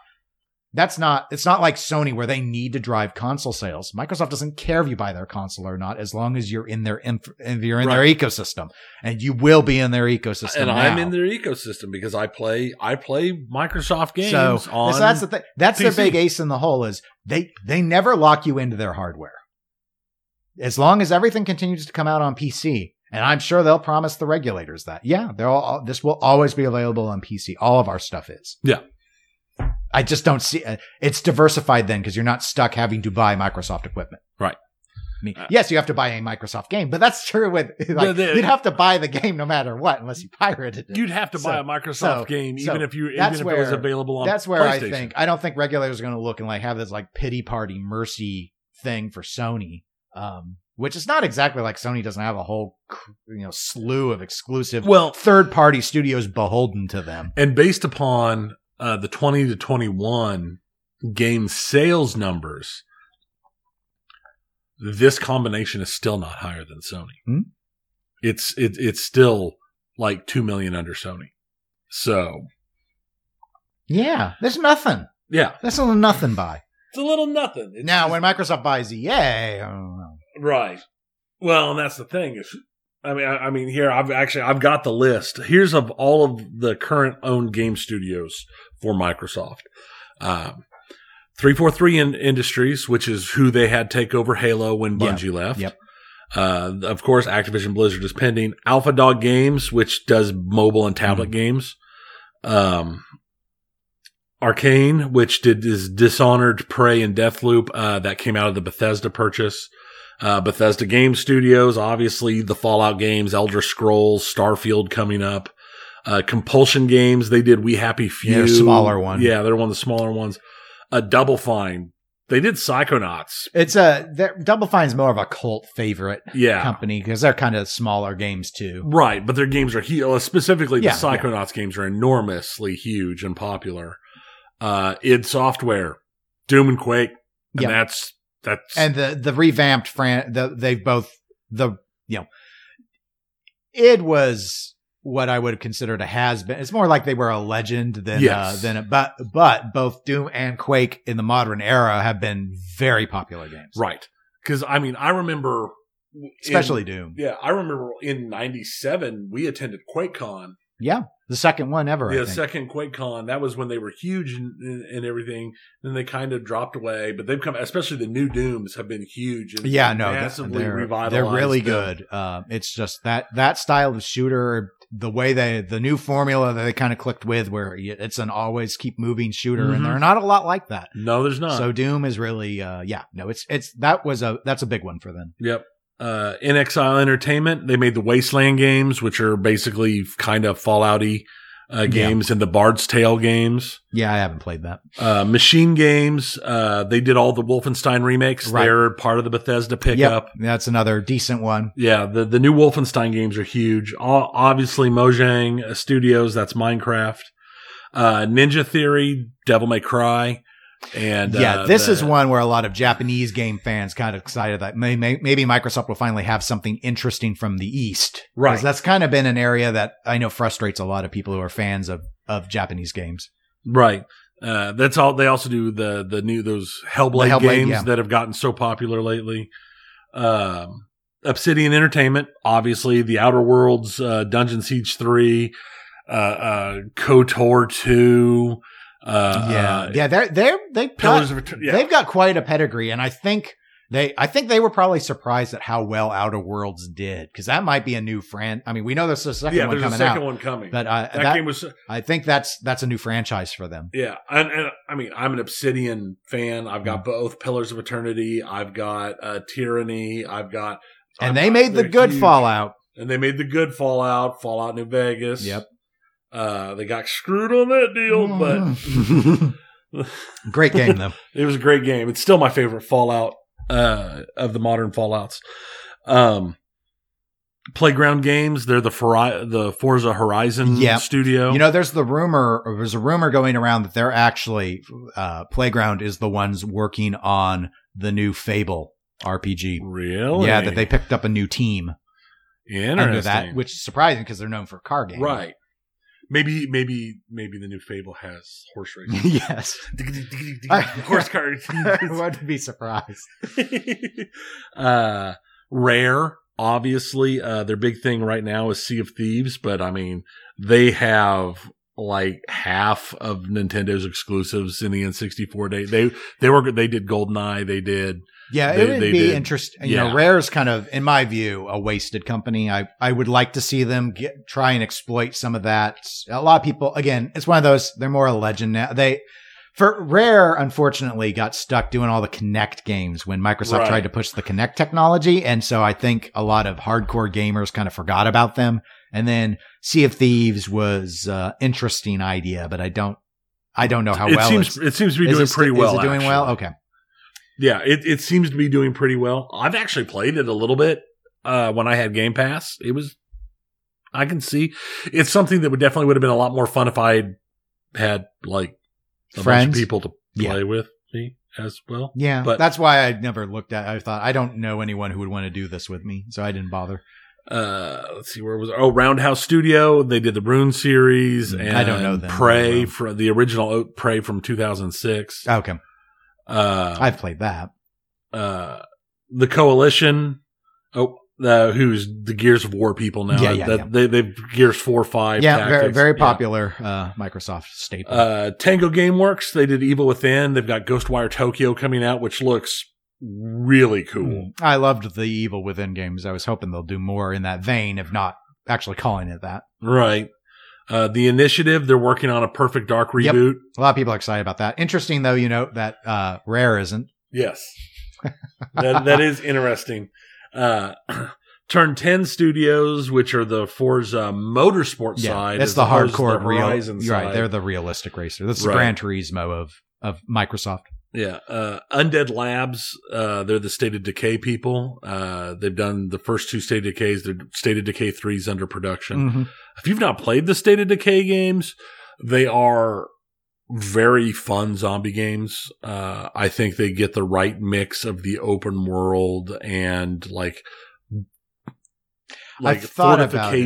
Speaker 2: that's not it's not like Sony where they need to drive console sales. Microsoft doesn't care if you buy their console or not, as long as you're in their inf- if you're in their ecosystem, and you will be in their ecosystem.
Speaker 1: and I'm in their ecosystem because I play I play Microsoft games
Speaker 2: so,
Speaker 1: on.
Speaker 2: so that's the thing. That's their big ace in the hole is they they never lock you into their hardware. As long as everything continues to come out on PC, and I'm sure they'll promise the regulators that yeah, they're all this will always be available on PC. All of our stuff is.
Speaker 1: Yeah.
Speaker 2: I just don't see uh, it's diversified then because you're not stuck having to buy Microsoft equipment.
Speaker 1: Right.
Speaker 2: I mean,
Speaker 1: Uh,
Speaker 2: yes, you have to buy a Microsoft game, but that's true with like,
Speaker 1: The- the-
Speaker 2: you'd have to buy the game no matter what unless you pirated it.
Speaker 1: You'd have to buy a Microsoft
Speaker 2: so-
Speaker 1: game
Speaker 2: so
Speaker 1: even if you even if it was
Speaker 2: where-
Speaker 1: available on.
Speaker 2: That's where I think I don't think regulators are going to look and like have this like pity party mercy thing for Sony, um, which is not exactly like Sony doesn't have a whole you know slew of exclusive
Speaker 1: Well,
Speaker 2: third party studios beholden to them.
Speaker 1: and based upon uh, the 20 to 21 game sales numbers, this combination is still not higher than Sony.
Speaker 2: Hmm?
Speaker 1: It's it, it's still like two million under Sony. So
Speaker 2: Yeah, there's nothing.
Speaker 1: yeah,
Speaker 2: That's a little nothing by.
Speaker 1: it's a little nothing. It's
Speaker 2: now, when Microsoft buys EA, I don't know.
Speaker 1: Right. Well, and that's the thing is, I mean, I, I mean, here I've actually I've got the list. Here's of all of the current owned game studios for Microsoft. Um, 343 in Industries, which is who they had take over Halo when. Bungie left.
Speaker 2: Yep.
Speaker 1: Uh, of course, Activision Blizzard is pending. Alpha Dog Games, which does mobile and tablet games. Um, Arkane, which did is Dishonored, Prey, and Deathloop. Uh, that came out of the Bethesda purchase. Uh, Bethesda Game Studios, obviously the Fallout games, Elder Scrolls, Starfield coming up. Uh, Compulsion Games, they did We Happy Few.
Speaker 2: Yeah, smaller one.
Speaker 1: Yeah, they're one of the smaller ones. Uh, Double Fine, they did Psychonauts.
Speaker 2: It's a they're- Double Fine's more of a cult favorite
Speaker 1: Yeah.
Speaker 2: company because they're kind of smaller games too.
Speaker 1: Right, but their games are huge. Specifically, the
Speaker 2: Yeah, yeah.
Speaker 1: Psychonauts games are enormously huge and popular. Uh, id Software, Doom and Quake, and
Speaker 2: Yeah.
Speaker 1: that's that's
Speaker 2: and the the revamped fran the, they've both the you know it was what I would have considered a has been. It's more like they were a legend than
Speaker 1: Yes.
Speaker 2: uh, than a, but but both Doom and Quake in the modern era have been very popular games,
Speaker 1: right. Because I mean, I remember, in-
Speaker 2: Especially Doom.
Speaker 1: yeah, I remember in '97 we attended QuakeCon.
Speaker 2: Yeah, the second one ever. Think.
Speaker 1: second QuakeCon, that was when they were huge and, and, and everything. Then they kind of dropped away, but they've come, especially the new Dooms have been huge. And
Speaker 2: yeah, no,
Speaker 1: massively
Speaker 2: they're,
Speaker 1: revitalized.
Speaker 2: they're really
Speaker 1: them.
Speaker 2: good. Uh, it's just that that style of shooter, the way they the new formula that they kind of clicked with, where it's an always keep moving shooter,
Speaker 1: Mhm.
Speaker 2: and they're not a lot like that.
Speaker 1: No, there's not.
Speaker 2: So Doom is really, uh, yeah, no, it's it's that was a that's a big one for them.
Speaker 1: Yep. Uh, inXile Entertainment, they made the Wasteland games, which are basically kind of Fallouty uh, games, and the Bard's Tale games.
Speaker 2: Yeah, I haven't played that.
Speaker 1: Uh, Machine Games, uh, they did all the Wolfenstein remakes.
Speaker 2: Right.
Speaker 1: They're part of the Bethesda pickup.
Speaker 2: Yep, that's another decent one.
Speaker 1: Yeah, the, the new Wolfenstein games are huge. O- obviously, Mojang Studios, that's Minecraft. Uh, Ninja Theory, Devil May Cry. And
Speaker 2: yeah,
Speaker 1: uh,
Speaker 2: this
Speaker 1: the-
Speaker 2: is one where a lot of Japanese game fans kind of excited that may, may, maybe Microsoft will finally have something interesting from the East.
Speaker 1: Right.
Speaker 2: That's kind of been an area that I know frustrates a lot of people who are fans of, of Japanese games.
Speaker 1: Right. Uh, that's all. They also do the the new those Hellblade,
Speaker 2: Hellblade,
Speaker 1: games
Speaker 2: yeah.
Speaker 1: that have gotten so popular lately. Um, Obsidian Entertainment, obviously, The Outer Worlds, uh, Dungeon Siege three, uh, uh, Kotor two. Uh,
Speaker 2: yeah,
Speaker 1: uh,
Speaker 2: yeah, they're they're they
Speaker 1: Pillars
Speaker 2: got.
Speaker 1: Yeah.
Speaker 2: they've got quite a pedigree, and I think they I think they were probably surprised at how well Outer Worlds did because that might be a new fran. I mean, we know there's a second
Speaker 1: yeah,
Speaker 2: one
Speaker 1: there's a
Speaker 2: coming
Speaker 1: second
Speaker 2: out,
Speaker 1: one coming.
Speaker 2: but uh,
Speaker 1: that,
Speaker 2: that,
Speaker 1: game was
Speaker 2: I think that's that's a new franchise for them.
Speaker 1: Yeah, and, and I mean, I'm an Obsidian fan. I've
Speaker 2: Mm.
Speaker 1: got both Pillars of Eternity. I've got uh, Tyranny. I've got,
Speaker 2: And
Speaker 1: I'm-
Speaker 2: they made the good
Speaker 1: huge.
Speaker 2: Fallout.
Speaker 1: and they made the good Fallout, Fallout New Vegas.
Speaker 2: Yep.
Speaker 1: Uh, they got screwed on that deal,
Speaker 2: Mm. Great game though.
Speaker 1: it was a great game. It's still my favorite Fallout uh, of the modern Fallouts. Um, Playground Games, they're the Fori- the Forza Horizon
Speaker 2: Yep.
Speaker 1: studio.
Speaker 2: You know, there's the rumor, there's a rumor going around that they're actually, uh, Playground is the ones working on the new Fable RPG.
Speaker 1: really?
Speaker 2: Yeah, that they picked up a new team
Speaker 1: Interesting.
Speaker 2: under that, which is surprising because they're known for car games.
Speaker 1: Right. Maybe, maybe, maybe the new Fable has horse racing.
Speaker 2: yes.
Speaker 1: horse cars.
Speaker 2: I wouldn't be surprised.
Speaker 1: uh, Rare, obviously, uh, their big thing right now is Sea of Thieves, but I mean, they have like half of Nintendo's exclusives in the N64 day. They, they were, they did GoldenEye, they did,
Speaker 2: Yeah,
Speaker 1: They-
Speaker 2: it would
Speaker 1: they
Speaker 2: be interesting. You
Speaker 1: Yeah.
Speaker 2: know, Rare's kind of, in my view, a wasted company. I, I would like to see them get try and exploit some of that. A lot of people, again, it's one of those. They're more a legend now. They for Rare, unfortunately, got stuck doing all the Kinect games when Microsoft
Speaker 1: Right.
Speaker 2: tried to push the Kinect technology, and so I think a lot of hardcore gamers kind of forgot about them. And then Sea of Thieves was uh, interesting idea, but I don't. I don't know how well
Speaker 1: it
Speaker 2: well
Speaker 1: seems, it seems to be doing
Speaker 2: it
Speaker 1: pretty well.
Speaker 2: Is it doing well? Okay.
Speaker 1: Yeah, it, it seems to be doing pretty well. I've actually played it a little bit uh, when I had Game Pass. It was, I can see, it's something that would definitely would have been a lot more fun if I had like a bunch
Speaker 2: Friends?
Speaker 1: of people to
Speaker 2: Yeah.
Speaker 1: play with me as well.
Speaker 2: Yeah,
Speaker 1: But-
Speaker 2: that's why I never looked at. I thought I don't know anyone who would want to do this with me, so I didn't bother.
Speaker 1: Uh, let's see where was oh Roundhouse Studio. They did the Rune series
Speaker 2: Mm,
Speaker 1: and
Speaker 2: I don't know them
Speaker 1: Prey
Speaker 2: very well.
Speaker 1: for the original Prey from 2006.
Speaker 2: Okay,
Speaker 1: Uh,
Speaker 2: I've played that.
Speaker 1: uh, the Coalition. Oh, uh, who's the Gears of War people now?
Speaker 2: Yeah, yeah,
Speaker 1: That-
Speaker 2: yeah.
Speaker 1: They they've Gears four, five.
Speaker 2: Yeah, very
Speaker 1: Tactics.
Speaker 2: very
Speaker 1: Yeah.
Speaker 2: popular uh, Microsoft staple.
Speaker 1: Uh, Tango GameWorks. They did Evil Within. They've got Ghostwire Tokyo coming out, which looks really cool.
Speaker 2: Mm. I loved the Evil Within games. I was hoping they'll do more in that vein, if not actually calling it that.
Speaker 1: Right. Uh, the Initiative. They're working on a Perfect Dark
Speaker 2: Yep.
Speaker 1: reboot.
Speaker 2: A lot of people are excited about that. Interesting though, you know that uh, Rare isn't.
Speaker 1: Yes. that, that is interesting. Uh, Turn 10 Studios, which are the Forza motorsport
Speaker 2: Yeah,
Speaker 1: side. as
Speaker 2: the hardcore real.
Speaker 1: Horizon
Speaker 2: You're right, they're the realistic racer. This is
Speaker 1: Right.
Speaker 2: the Gran Turismo of of Microsoft.
Speaker 1: Yeah. Uh, Undead Labs, uh, they're the State of Decay people. Uh, they've done the first two State of Decays. Their State of Decay 3 is under production.
Speaker 2: Mhm.
Speaker 1: If you've not played the State of Decay games, they are very fun zombie games. Uh, I think they get the right mix of the open world and like, like
Speaker 2: I've thought about it.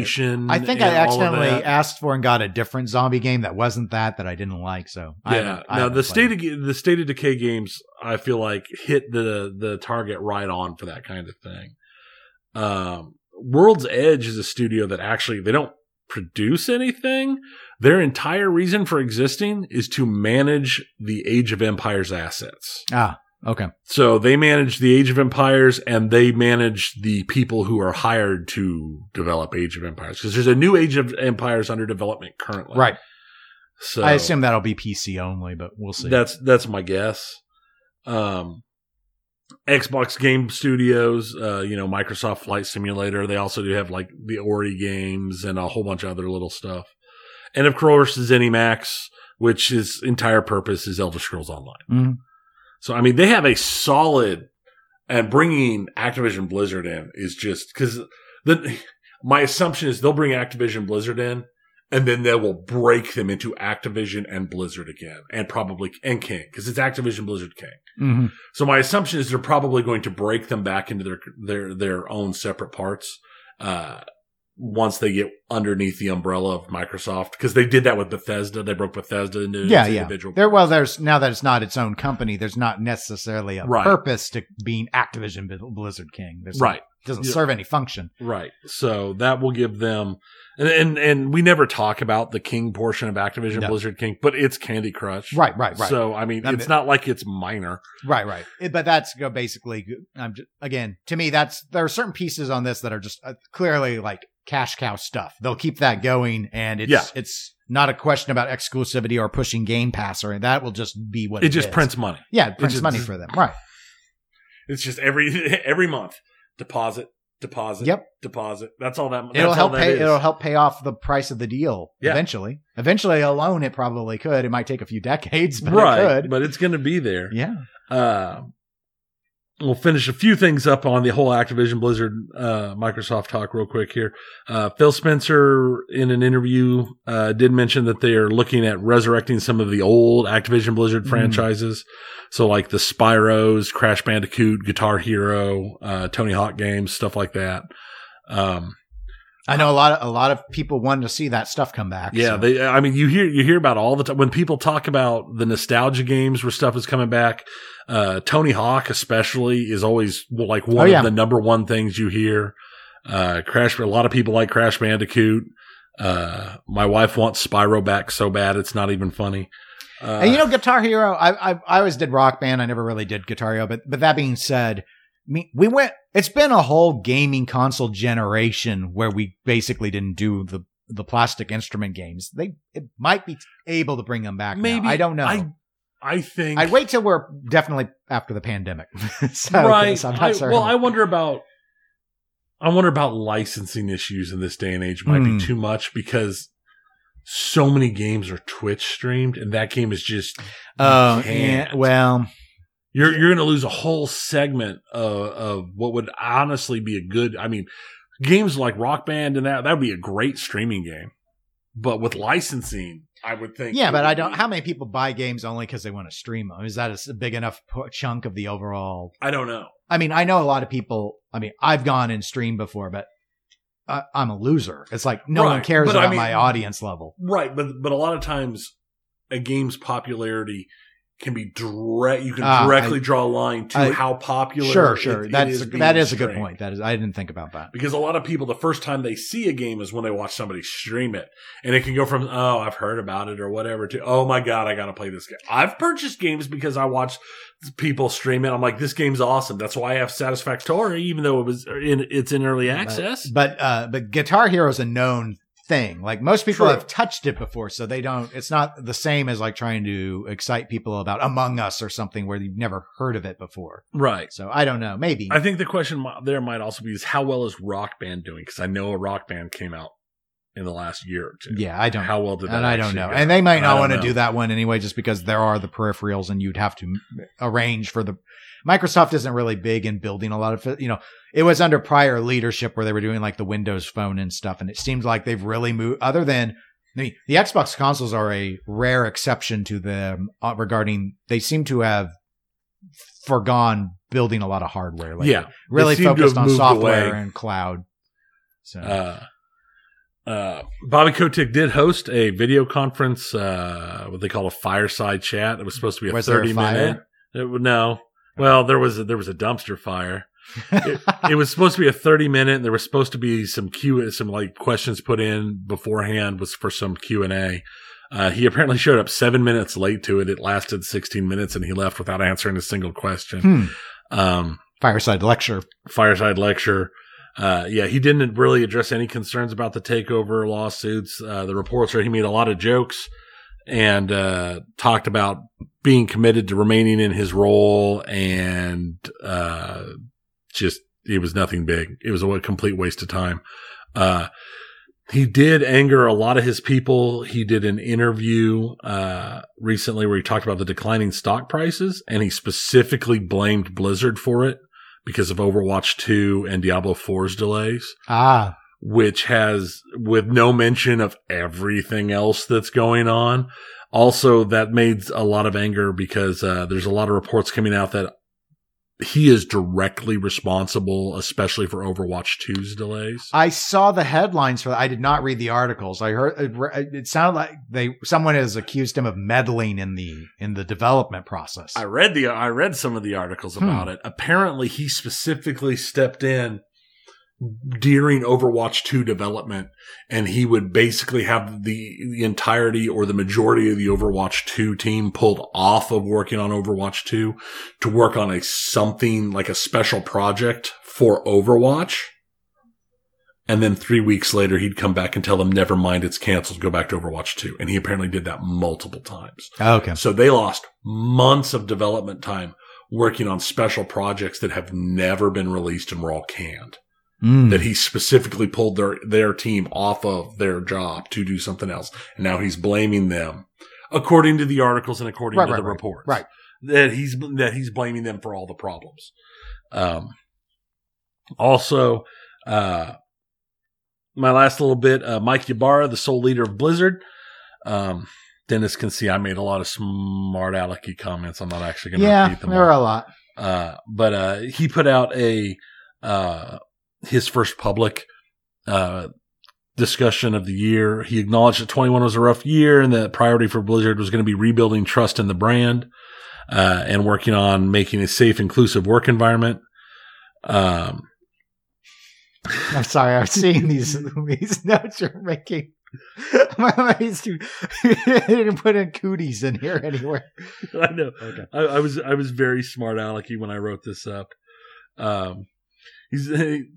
Speaker 2: I think I accidentally asked for and got a different zombie game that wasn't that that I didn't like. So
Speaker 1: Yeah.
Speaker 2: haven't- I
Speaker 1: Now the state of the state of decay games, I feel like hit the the target right on for that kind of thing. Um, World's Edge is a studio that actually they don't produce anything. Their entire reason for existing is to manage the Age of Empires assets.
Speaker 2: Ah, okay.
Speaker 1: So they manage the Age of Empires and they manage the people who are hired to develop Age of Empires because there's a new Age of Empires under development currently.
Speaker 2: Right.
Speaker 1: So
Speaker 2: I assume that'll be PC only, but we'll see.
Speaker 1: that's that's my guess. Um, Xbox Game Studios, uh, you know, Microsoft Flight Simulator. They also do have like the Ori games and a whole bunch of other little stuff. And of course, ZeniMax, which his entire purpose is Elder Scrolls Online.
Speaker 2: Mhm.
Speaker 1: So I mean, they have a solid, and bringing Activision Blizzard in is just because the my assumption is they'll bring Activision Blizzard in, and then they will break them into Activision and Blizzard again, and probably and King because it's Activision Blizzard King.
Speaker 2: Mhm.
Speaker 1: So my assumption is they're probably going to break them back into their their their own separate parts. Uh, once they get underneath the umbrella of Microsoft, because they did that with Bethesda, they broke Bethesda into
Speaker 2: Yeah, yeah.
Speaker 1: individual.
Speaker 2: There, well, there's now that it's not its own company. There's not necessarily a
Speaker 1: Right.
Speaker 2: purpose to being Activision Blizzard King. There's
Speaker 1: right.
Speaker 2: It doesn't
Speaker 1: Yeah.
Speaker 2: serve any function.
Speaker 1: Right. So that will give them, and and, and we never talk about the King portion of Activision
Speaker 2: No.
Speaker 1: Blizzard King, but it's Candy Crush.
Speaker 2: Right, right, right.
Speaker 1: So I mean,
Speaker 2: I
Speaker 1: it's not like it's minor.
Speaker 2: Right, right. It- but that's basically. I'm just, again to me. That's there are certain pieces on this that are just uh, clearly like cash cow stuff. They'll keep that going, and it's
Speaker 1: Yeah.
Speaker 2: it's not a question about exclusivity or pushing Game Pass or that will just be what
Speaker 1: It,
Speaker 2: it
Speaker 1: just
Speaker 2: is.
Speaker 1: prints money.
Speaker 2: Yeah, it prints
Speaker 1: just-
Speaker 2: money for them. Right.
Speaker 1: It's just every every month deposit, deposit,
Speaker 2: Yep.
Speaker 1: deposit. That's all that. That's
Speaker 2: It'll help pay. It'll help pay off the price of the deal
Speaker 1: Yeah.
Speaker 2: eventually. Eventually, alone it probably could. It might take a few decades, but
Speaker 1: right,
Speaker 2: it could.
Speaker 1: but it's going to be there.
Speaker 2: yeah.
Speaker 1: Uh, we'll finish a few things up on the whole Activision Blizzard uh, Microsoft talk real quick here. Uh, Phil Spencer, in an interview, uh, did mention that they are looking at resurrecting some of the old Activision Blizzard
Speaker 2: Mm.
Speaker 1: franchises. So, like the Spyros, Crash Bandicoot, Guitar Hero, uh, Tony Hawk games, stuff like that. Um,
Speaker 2: I know a lot of a lot of people wanted to see that stuff come back.
Speaker 1: Yeah,
Speaker 2: so.
Speaker 1: they. I mean, you hear you hear about all the time when people talk about the nostalgia games where stuff is coming back. Uh, Tony Hawk, especially, is always like one
Speaker 2: Oh, yeah.
Speaker 1: of the number one things you hear. Uh, Crash. A lot of people like Crash Bandicoot. Uh, my wife wants Spyro back so bad it's not even funny. Uh,
Speaker 2: and you know, Guitar Hero. I, I I always did Rock Band. I never really did Guitar Hero. But but that being said, we went. It's been a whole gaming console generation where we basically didn't do the the plastic instrument games. They it might be able to bring them back. now.
Speaker 1: maybe
Speaker 2: I don't know.
Speaker 1: I, I think
Speaker 2: I'd wait till we're definitely after the pandemic. so,
Speaker 1: right. I- well, I wonder about. I wonder about licensing issues in this day and age might
Speaker 2: Hmm.
Speaker 1: be too much because so many games are Twitch streamed, and that game is just
Speaker 2: Oh, yeah. Well,
Speaker 1: you're you're going to lose a whole segment of, of what would honestly be a good. I mean, games like Rock Band and that that would be a great streaming game, but with licensing, I would think.
Speaker 2: yeah, but I don't. How many people buy games only because they want to stream them? Is that a big enough chunk of the overall?
Speaker 1: I don't know.
Speaker 2: I mean, I know a lot of people. I mean, I've gone and streamed before, but I, I'm a loser. It's like no one cares
Speaker 1: but I
Speaker 2: about
Speaker 1: mean-
Speaker 2: my audience level.
Speaker 1: Right, but but a lot of times a game's popularity can be direct. You can
Speaker 2: Ah,
Speaker 1: directly draw a line to
Speaker 2: I-
Speaker 1: how popular.
Speaker 2: Sure, sure.
Speaker 1: it- it
Speaker 2: That's
Speaker 1: is
Speaker 2: that
Speaker 1: being
Speaker 2: is a good point. That is. I didn't think about that.
Speaker 1: Because a lot of people, the first time they see a game is when they watch somebody stream it, and it can go from "oh, I've heard about it" or whatever to "oh my god, I got to play this game." I've purchased games because I watched people stream it. I'm like, this game's awesome. That's why I have Satisfactory, even though it was in it's in early access.
Speaker 2: But uh, but Guitar Hero is a known thing. Like most people
Speaker 1: True.
Speaker 2: have touched it before, so they don't. It's not the same as like trying to excite people about Among Us or something where you've never heard of it before.
Speaker 1: right.
Speaker 2: So I don't know. Maybe.
Speaker 1: I think the question there might also be is how well is Rock Band doing? Because I know a Rock Band came out in the last year or two.
Speaker 2: yeah, I don't.
Speaker 1: How well did that?
Speaker 2: and I don't know.
Speaker 1: go?
Speaker 2: And they might
Speaker 1: I
Speaker 2: not want to do that one anyway, just because there are the peripherals, and you'd have to arrange for the. Microsoft isn't really big in building a lot of, you know, it was under prior leadership where they were doing like the Windows Phone and stuff, and it seems like they've really moved. Other than the the Xbox consoles are a rare exception to them uh, regarding they seem to have forgone building a lot of hardware. Lately.
Speaker 1: Yeah,
Speaker 2: really focused on software
Speaker 1: away.
Speaker 2: and cloud. So
Speaker 1: Uh, uh, Bobby Kotick did host a video conference, uh, what they call a fireside chat. It was supposed to be a
Speaker 2: Was a
Speaker 1: thirty
Speaker 2: fire?
Speaker 1: minute. It, no, well, there was a, there was a dumpster fire. it, it was supposed to be a 30 minute and there was supposed to be some q some like questions put in beforehand was for some q&a uh, he apparently showed up seven minutes late to it it lasted 16 minutes and he left without answering a single question
Speaker 2: Hmm.
Speaker 1: um,
Speaker 2: Fireside lecture.
Speaker 1: fireside lecture uh, yeah he didn't really address any concerns about the takeover lawsuits uh, the reports are he made a lot of jokes and uh, talked about being committed to remaining in his role and uh, just it was nothing big. It was a complete waste of time. Uh, he did anger a lot of his people. He did an interview uh, recently where he talked about the declining stock prices, and he specifically blamed Blizzard for it because of Overwatch 2 and Diablo 4's delays
Speaker 2: Ah,
Speaker 1: which has with no mention of everything else that's going on. Also, that made a lot of anger because uh, there's a lot of reports coming out that he is directly responsible, especially for Overwatch 2's delays.
Speaker 2: I saw the headlines for that. I did not read the articles. I heard it, it sounded like they someone has accused him of meddling in the in the development process.
Speaker 1: I read the I read some of the articles hmm. about it. Apparently, he specifically stepped in during Overwatch 2 development and he would basically have the the entirety or the majority of the Overwatch 2 team pulled off of working on Overwatch 2 to work on a something like a special project for Overwatch. And then three weeks later, he'd come back and tell them, never mind, it's canceled. Go back to Overwatch 2. And he apparently did that multiple times.
Speaker 2: Oh, okay.
Speaker 1: So they lost months of development time working on special projects that have never been released and were all canned.
Speaker 2: Mm.
Speaker 1: That he specifically pulled their, their team off of their job to do something else. And now he's blaming them, according to the articles and according
Speaker 2: Right,
Speaker 1: to
Speaker 2: right,
Speaker 1: the
Speaker 2: right,
Speaker 1: reports.
Speaker 2: right.
Speaker 1: That he's, that he's blaming them for all the problems. Um, also, uh, my last little bit, uh, Mike Ybarra, the sole leader of Blizzard. Um, Dennis can see I made a lot of smart alecky comments. I'm not actually going to
Speaker 2: yeah,
Speaker 1: repeat them.
Speaker 2: there
Speaker 1: all.
Speaker 2: are a lot.
Speaker 1: Uh, but uh, he put out a uh, his first public uh, discussion of the year. He acknowledged that 21 was a rough year and that priority for Blizzard was going to be rebuilding trust in the brand uh, and working on making a safe, inclusive work environment. Um,
Speaker 2: I'm sorry, I was seeing these these notes you're making. My mind's too. I didn't put in cooties in here anywhere.
Speaker 1: I know.
Speaker 2: Okay.
Speaker 1: I, I was I was very smart alecky when I wrote this up. Um, he's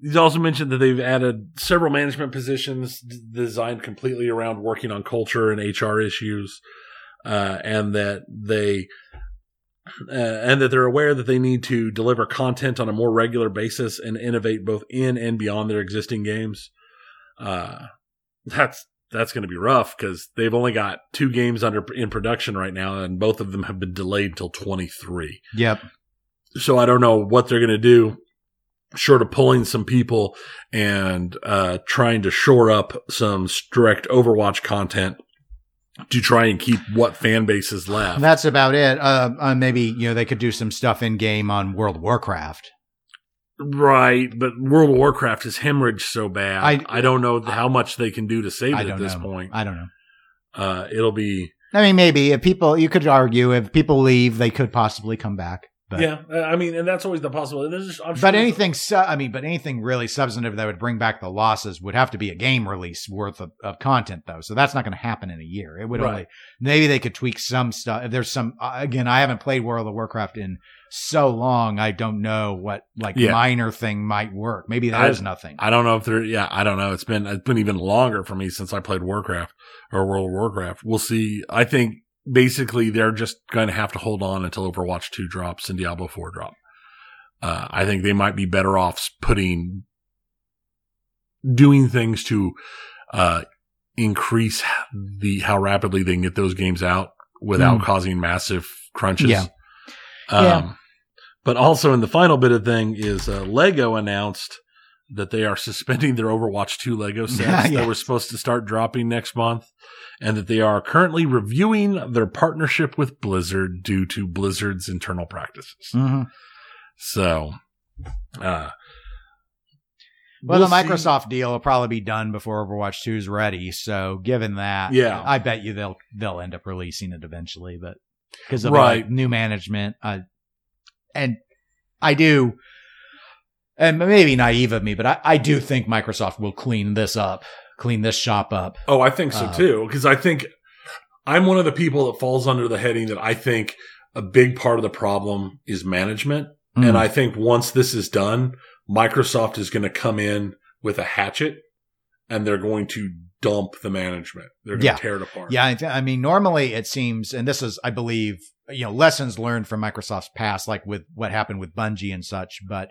Speaker 1: he's also mentioned that they've added several management positions designed completely around working on culture and HR issues, uh, and that they uh, and that they're aware that they need to deliver content on a more regular basis and innovate both in and beyond their existing games. Uh, that's that's going to be rough because they've only got two games under in production right now, and both of them have been delayed until 23.
Speaker 2: Yep.
Speaker 1: So I don't know what they're going to do, short of pulling some people and uh, trying to shore up some direct Overwatch content to try and keep what fan base is left.
Speaker 2: That's about it. Uh, uh, maybe you know they could do some stuff in game on World of Warcraft.
Speaker 1: right, but World of Warcraft is hemorrhaged so bad.
Speaker 2: I-
Speaker 1: I, don't know how much they can do to save it at this
Speaker 2: know.
Speaker 1: point.
Speaker 2: I don't know.
Speaker 1: Uh, it'll be
Speaker 2: I mean, maybe if people, you could argue if people leave, they could possibly come back. But,
Speaker 1: yeah. uh, I mean, and that's always the possibility. There's just, sure
Speaker 2: But anything, su- I mean, but anything really substantive that would bring back the losses would have to be a game release worth of, of content, though. So that's not going to happen in a year. It would
Speaker 1: Right.
Speaker 2: only maybe they could tweak some stuff. If there's some, uh, again, I haven't played World of Warcraft in so long, I don't know what like
Speaker 1: Yeah.
Speaker 2: minor thing might work. Maybe
Speaker 1: I-
Speaker 2: there's nothing.
Speaker 1: I don't know if they're yeah, I don't know. It's been it's been even longer for me since I played Warcraft or World of Warcraft. We'll see. I think basically they're just going to have to hold on until Overwatch 2 drops and Diablo 4 drop. Uh, I think they might be better off putting doing things to uh, increase the how rapidly they can get those games out without
Speaker 2: Mm.
Speaker 1: causing massive crunches.
Speaker 2: Yeah.
Speaker 1: Um,
Speaker 2: Yeah.
Speaker 1: But also in the final bit of thing is uh, Lego announced that they are suspending their Overwatch 2 Lego sets
Speaker 2: Yeah, yeah.
Speaker 1: that were supposed to start dropping next month, and that they are currently reviewing their partnership with Blizzard due to Blizzard's internal practices.
Speaker 2: Mhm.
Speaker 1: So, uh,
Speaker 2: Well,
Speaker 1: we'll
Speaker 2: the
Speaker 1: see.
Speaker 2: Microsoft deal will probably be done before Overwatch 2 is ready. So, given that,
Speaker 1: Yeah.
Speaker 2: I bet you they'll they'll end up releasing it eventually. But because of
Speaker 1: Right.
Speaker 2: like, new management, uh, and I do, and maybe naive of me, but I, I do think Microsoft will clean this up, clean this shop up.
Speaker 1: Oh, I think so
Speaker 2: Uh,
Speaker 1: too. Because I think I'm one of the people that falls under the heading that I think a big part of the problem is management.
Speaker 2: Mm.
Speaker 1: And I think once this is done, Microsoft is going to come in with a hatchet and they're going to dump the management. They're going to
Speaker 2: Yeah.
Speaker 1: tear it apart.
Speaker 2: Yeah, I mean, normally it seems, and this is, I believe, you know, lessons learned from Microsoft's past, like with what happened with Bungie and such. But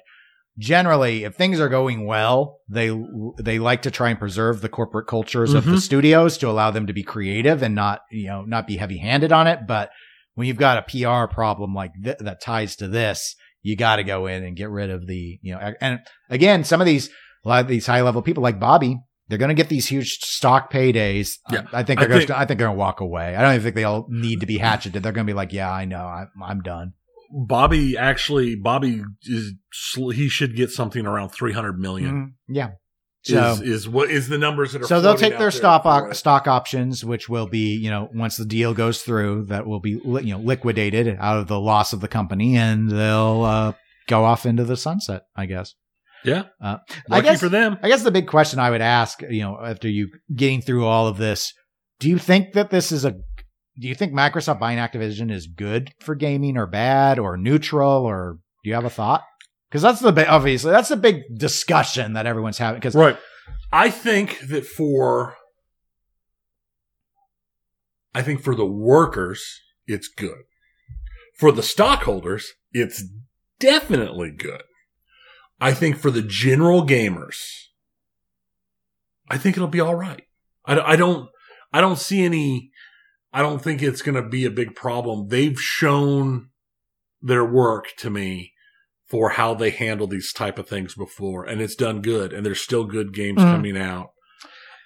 Speaker 2: generally, if things are going well, they they like to try and preserve the corporate cultures of the
Speaker 1: Mhm.
Speaker 2: studios to allow them to be creative and not, you know, not be heavy handed on it. But when you've got a PR problem like th- that ties to this, you got to go in and get rid of the, you know, and again, some of these, a lot of these high level people like Bobby, they're going to get these huge stock paydays.
Speaker 1: Yeah.
Speaker 2: I, I think
Speaker 1: I
Speaker 2: they're
Speaker 1: think-
Speaker 2: going. I think they're going to walk away. I don't even think they all need to be hatcheted. They're going to be like, "Yeah, I know. I, I'm done."
Speaker 1: Bobby actually, Bobby is he should get something around 300 million
Speaker 2: Mhm. Yeah. So,
Speaker 1: is, is what is the numbers that are
Speaker 2: so they'll take their stock stock options, which will be, you know, once the deal goes through, that will be, li- you know, liquidated out of the loss of the company, and they'll uh, go off into the sunset. I guess.
Speaker 1: Yeah.
Speaker 2: Uh, I guess-
Speaker 1: for them.
Speaker 2: I guess the big question I would ask, you know, after you getting through all of this, do you think that this is a do you think Microsoft buying Activision is good for gaming or bad or neutral or do you have a thought? Because that's the big, obviously that's the big discussion that everyone's having. Because
Speaker 1: Right. I think that for I think for the workers, it's good. For the stockholders, it's definitely good. I think for the general gamers, I think it'll be all right. I, I don't, I don't see any, I don't think it's going to be a big problem. They've shown their work to me for how they handle these type of things before, and it's done good. And there's still good games
Speaker 2: Mhm.
Speaker 1: coming out.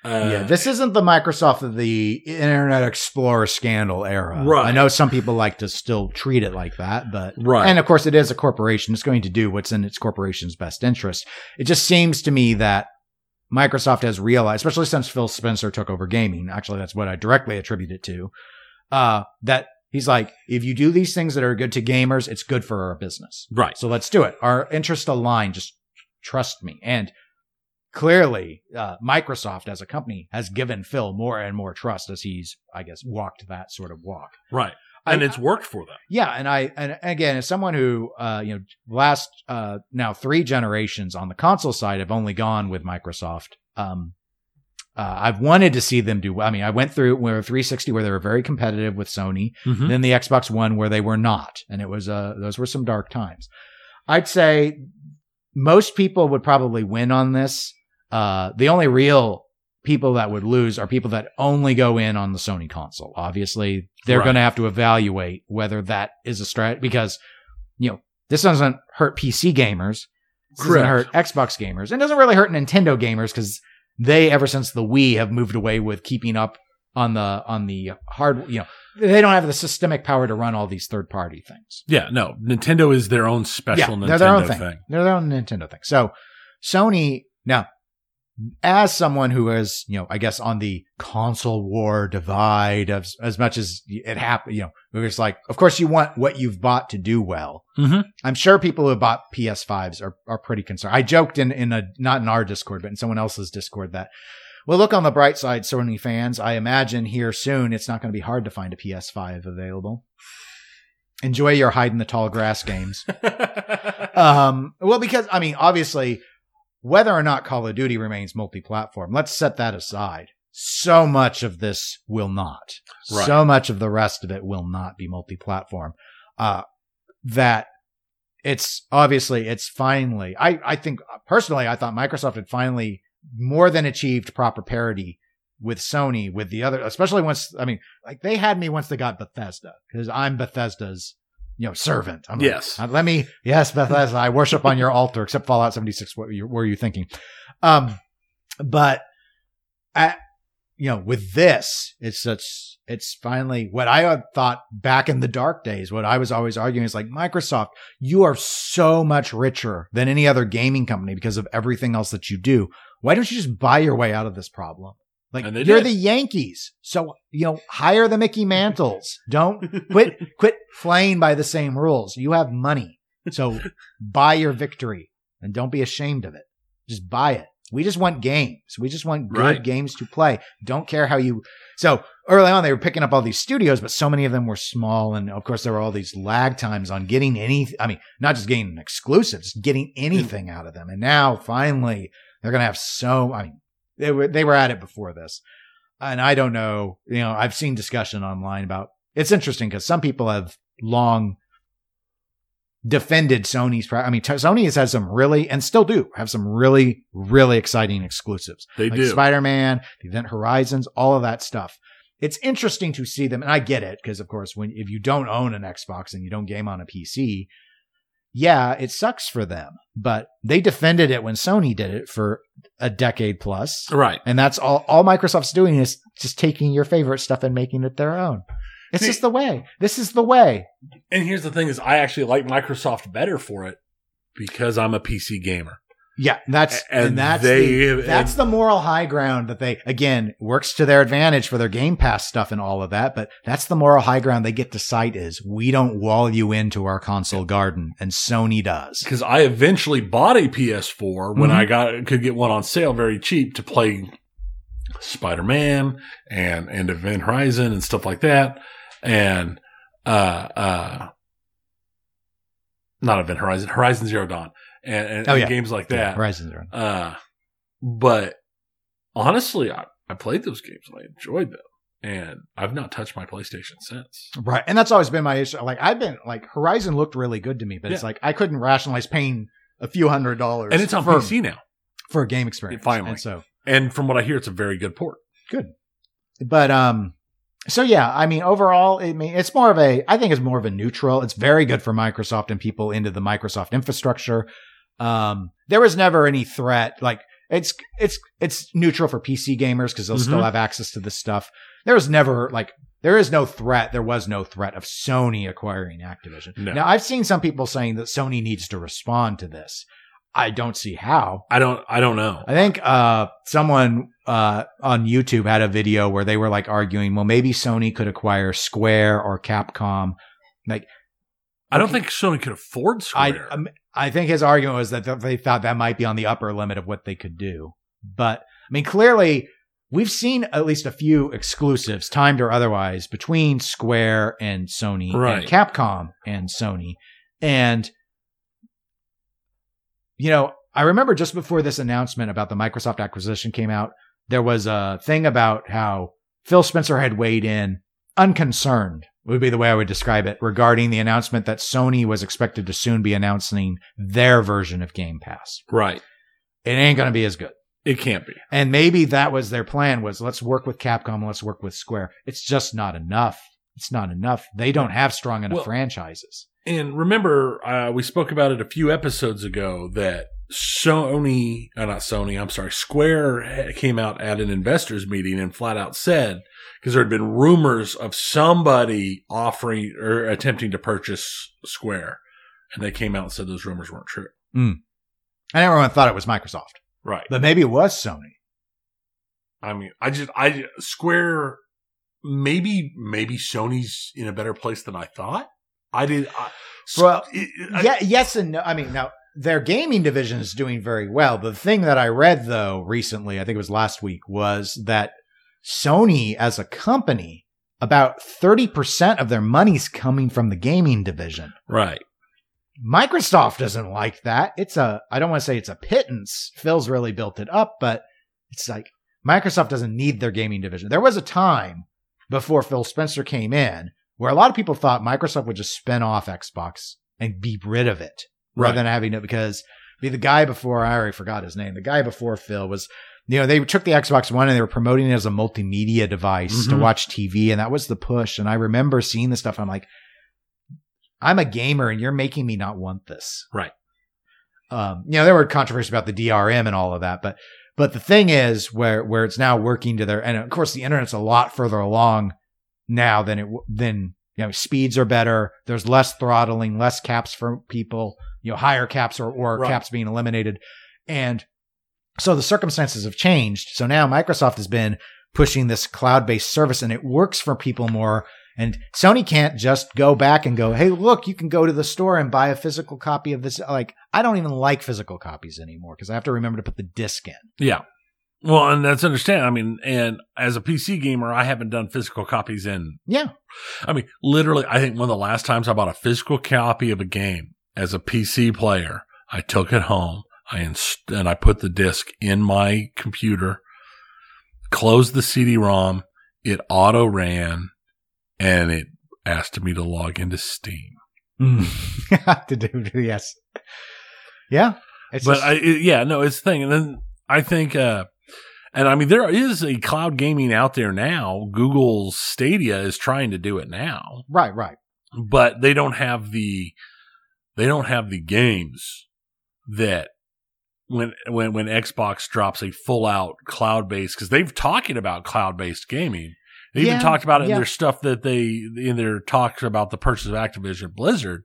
Speaker 1: Uh,
Speaker 2: yeah, this isn't the Microsoft of the Internet Explorer scandal era.
Speaker 1: Right.
Speaker 2: I know some people like to still treat it like that, but
Speaker 1: right.
Speaker 2: And of course, it is a corporation. It's going to do what's in its corporation's best interest. It just seems to me that Microsoft has realized, especially since Phil Spencer took over gaming. Actually, that's what I directly attribute it to. Uh, that he's like, if you do these things that are good to gamers, it's good for our business.
Speaker 1: Right.
Speaker 2: So let's do it. Our interests align. Just trust me. And clearly, uh, Microsoft as a company has given Phil more and more trust as he's, I guess, walked that sort of walk.
Speaker 1: Right. And
Speaker 2: I-
Speaker 1: it's worked for them.
Speaker 2: Yeah, and I and again, as someone who uh, you know, last uh, now three generations on the console side have only gone with Microsoft. Um, uh, I've wanted to see them do. I mean, I went through where 360 where they were very competitive with Sony,
Speaker 1: Mhm.
Speaker 2: then the Xbox One where they were not, and it was uh those were some dark times. I'd say most people would probably win on this. Uh, the only real people that would lose are people that only go in on the Sony console. Obviously, they're
Speaker 1: Right.
Speaker 2: going to have to evaluate whether that is a strat because you know this doesn't hurt PC gamers. This doesn't hurt Xbox gamers. It doesn't really hurt Nintendo gamers because they, ever since the Wii, have moved away with keeping up on the on the hard. You know, they don't have the systemic power to run all these third party things.
Speaker 1: Yeah, no. Nintendo is their own special
Speaker 2: Yeah,
Speaker 1: Nintendo
Speaker 2: they're their own
Speaker 1: thing.
Speaker 2: thing. They're their own Nintendo thing. So Sony now, as someone who is, you know, I guess on the console war divide of as much as it happened, you know, it was like, of course you want what you've bought to do well.
Speaker 1: Mhm.
Speaker 2: I'm sure people who have bought PS5s are, are pretty concerned. I joked in, in a, not in our Discord, but in someone else's Discord that, well, look on the bright side, Sony fans. I imagine here soon it's not going to be hard to find a PS5 available. Enjoy your hide in the tall grass games. Um, well, because I mean, obviously, whether or not Call of Duty remains multi-platform, let's set that aside. So much of this will not.
Speaker 1: Right.
Speaker 2: So much of the rest of it will not be multi-platform. Uh, that it's obviously it's finally. I I think personally, I thought Microsoft had finally more than achieved proper parity with Sony with the other, especially once I mean, like they had me once they got Bethesda because I'm Bethesda's you know servant. I'm
Speaker 1: Yes.
Speaker 2: uh, let me, yes, Bethesda, I worship on your altar, except Fallout 76. What were you, were you thinking? Um, but I, you know, with this, it's such, it's finally what I thought back in the dark days. What I was always arguing is like, Microsoft, you are so much richer than any other gaming company because of everything else that you do. Why don't you just buy your way out of this problem? Like you're
Speaker 1: did.
Speaker 2: the Yankees. So, you know, hire the Mickey Mantles. Don't quit quit playing by the same rules. You have money. So buy your victory and don't be ashamed of it. Just buy it. We just want games. We just want good
Speaker 1: Right.
Speaker 2: games to play. Don't care how you. So early on, they were picking up all these studios, but so many of them were small. And of course, there were all these lag times on getting any, I mean, not just getting an exclusive, just getting anything out of them. And now finally, they're going to have so, I mean, they were, they were at it before this. And I don't know, you know, I've seen discussion online about it's interesting because some people have long defended Sony's. I mean, Sony has had some really, and still do have some really, really exciting exclusives.
Speaker 1: They
Speaker 2: like
Speaker 1: do.
Speaker 2: Spider Man, the Event Horizons, all of that stuff. It's interesting to see them, and I get it because, of course, when if you don't own an Xbox and you don't game on a PC, yeah, it sucks for them. But they defended it when Sony did it for a decade plus.
Speaker 1: right.
Speaker 2: And that's all, all Microsoft's doing is just taking your favorite stuff and making it their own. It's
Speaker 1: See-
Speaker 2: just the way. This is the way.
Speaker 1: And here's the thing is I actually like Microsoft better for it because I'm a PC gamer.
Speaker 2: Yeah, that's
Speaker 1: And
Speaker 2: and, that's
Speaker 1: they-
Speaker 2: the, that's
Speaker 1: and-
Speaker 2: the moral high ground that they again works to their advantage for their Game Pass stuff and all of that. But that's the moral high ground they get to cite is we don't wall you into our console garden, and Sony does.
Speaker 1: Because I eventually bought a PS4 when
Speaker 2: Mhm.
Speaker 1: I got could get one on sale very cheap to play Spider Man and and Event Horizon and stuff like that, and uh uh not Event Horizon, Horizon Zero Dawn, and, and,
Speaker 2: Oh,
Speaker 1: and
Speaker 2: yeah.
Speaker 1: games like
Speaker 2: Yeah,
Speaker 1: that.
Speaker 2: Horizon Zero.
Speaker 1: Uh, but honestly, I, I played those games and I enjoyed them, and I've not touched my PlayStation since.
Speaker 2: Right. And that's always been my issue. Like I've been like Horizon looked really good to me, but it's like I couldn't rationalize paying a few hundred dollars
Speaker 1: And it's on
Speaker 2: for,
Speaker 1: PC now.
Speaker 2: for a game experience.
Speaker 1: Finally.
Speaker 2: And so
Speaker 1: And from what I hear, it's a very good port.
Speaker 2: good. But um so yeah, I mean overall it mean it's more of a I think it's more of a neutral. It's very good for Microsoft and people into the Microsoft infrastructure. Um there was never any threat like it's it's it's neutral for PC gamers because they'll still
Speaker 1: Mhm.
Speaker 2: have access to this stuff. There was never like there is no threat. There was no threat of Sony acquiring Activision.
Speaker 1: No.
Speaker 2: Now I've seen some people saying that Sony needs to respond to this. I don't see how.
Speaker 1: I don't. I don't know.
Speaker 2: I think uh, someone uh, on YouTube had a video where they were like arguing, well, maybe Sony could acquire Square or Capcom. Like,
Speaker 1: I don't think Sony could afford
Speaker 2: I,
Speaker 1: Square.
Speaker 2: um, I think his argument was that they thought that might be on the upper limit of what they could do. But I mean, clearly, we've seen at least a few exclusives, timed or otherwise, between Square and Sony,
Speaker 1: Right.
Speaker 2: and Capcom and Sony, and you know, I remember just before this announcement about the Microsoft acquisition came out, there was a thing about how Phil Spencer had weighed in unconcerned would be the way I would describe it regarding the announcement that Sony was expected to soon be announcing their version of Game Pass.
Speaker 1: right.
Speaker 2: It ain't going to be as good.
Speaker 1: It can't be.
Speaker 2: And maybe that was their plan was let's work with Capcom, let's work with Square. It's just not enough. It's not enough. They don't have strong enough
Speaker 1: Well-
Speaker 2: franchises.
Speaker 1: And remember, uh, we spoke about it a few episodes ago that Sony, uh, not Sony, I'm sorry, Square came out at an investors meeting and flat out said, because there had been rumors of somebody offering or attempting to purchase Square. And they came out and said those rumors weren't true.
Speaker 2: And everyone thought it was Microsoft,
Speaker 1: Right.
Speaker 2: but maybe it was Sony.
Speaker 1: I mean, I just, I, Square, maybe, maybe Sony's in a better place than I thought. I did. I,
Speaker 2: Well,
Speaker 1: I-
Speaker 2: yeah, yes and no. I mean, now their gaming division is doing very well. The thing that I read though recently, I think it was last week, was that Sony as a company, about 30% of their money's coming from the gaming division.
Speaker 1: right.
Speaker 2: Microsoft doesn't like that. It's a, I don't want to say it's a pittance. Phil's really built it up, but it's like Microsoft doesn't need their gaming division. There was a time before Phil Spencer came in where a lot of people thought Microsoft would just spin off Xbox and be rid of it rather
Speaker 1: Right.
Speaker 2: than having it because be the guy before, I already forgot his name. The guy before Phil was, you know, they took the Xbox One and they were promoting it as a multimedia device to
Speaker 1: Mhm.
Speaker 2: watch TV. And that was the push. And I remember seeing this stuff. I'm like, I'm a gamer and you're making me not want this.
Speaker 1: Right.
Speaker 2: Um, you know, there were controversies about the DRM and all of that, but, but the thing is where, where it's now working to their, and of course the internet's a lot further along now than it, than, you know, speeds are better. There's less throttling, less caps for people, you know, higher caps or, or
Speaker 1: Right.
Speaker 2: caps being eliminated. And so the circumstances have changed. So now Microsoft has been pushing this cloud based service and it works for people more. And Sony can't just go back and go, Hey, look, you can go to the store and buy a physical copy of this. Like, I don't even like physical copies anymore because I have to remember to put the disc in.
Speaker 1: Yeah. Well, and that's understand. I mean, and as a PC gamer, I haven't done physical copies in,
Speaker 2: Yeah.
Speaker 1: I mean, literally, I think one of the last times I bought a physical copy of a game as a PC player, I took it home. I inst- and I put the disc in my computer, closed the CD-ROM, it auto ran, and it asked me to log into Steam.
Speaker 2: to do, yes. Yeah. It's
Speaker 1: but
Speaker 2: just-
Speaker 1: I, it- yeah, no, it's the thing. And then I think, uh, and I mean, there is a cloud gaming out there now. Google's Stadia is trying to do it now,
Speaker 2: right, right.
Speaker 1: but they don't have the, they don't have the games that when, when, when Xbox drops a full out cloud based, cause they've talking about cloud based gaming. They
Speaker 2: Yeah,
Speaker 1: even talked about it
Speaker 2: yeah.
Speaker 1: in their stuff that they, in their talks about the purchase of Activision Blizzard.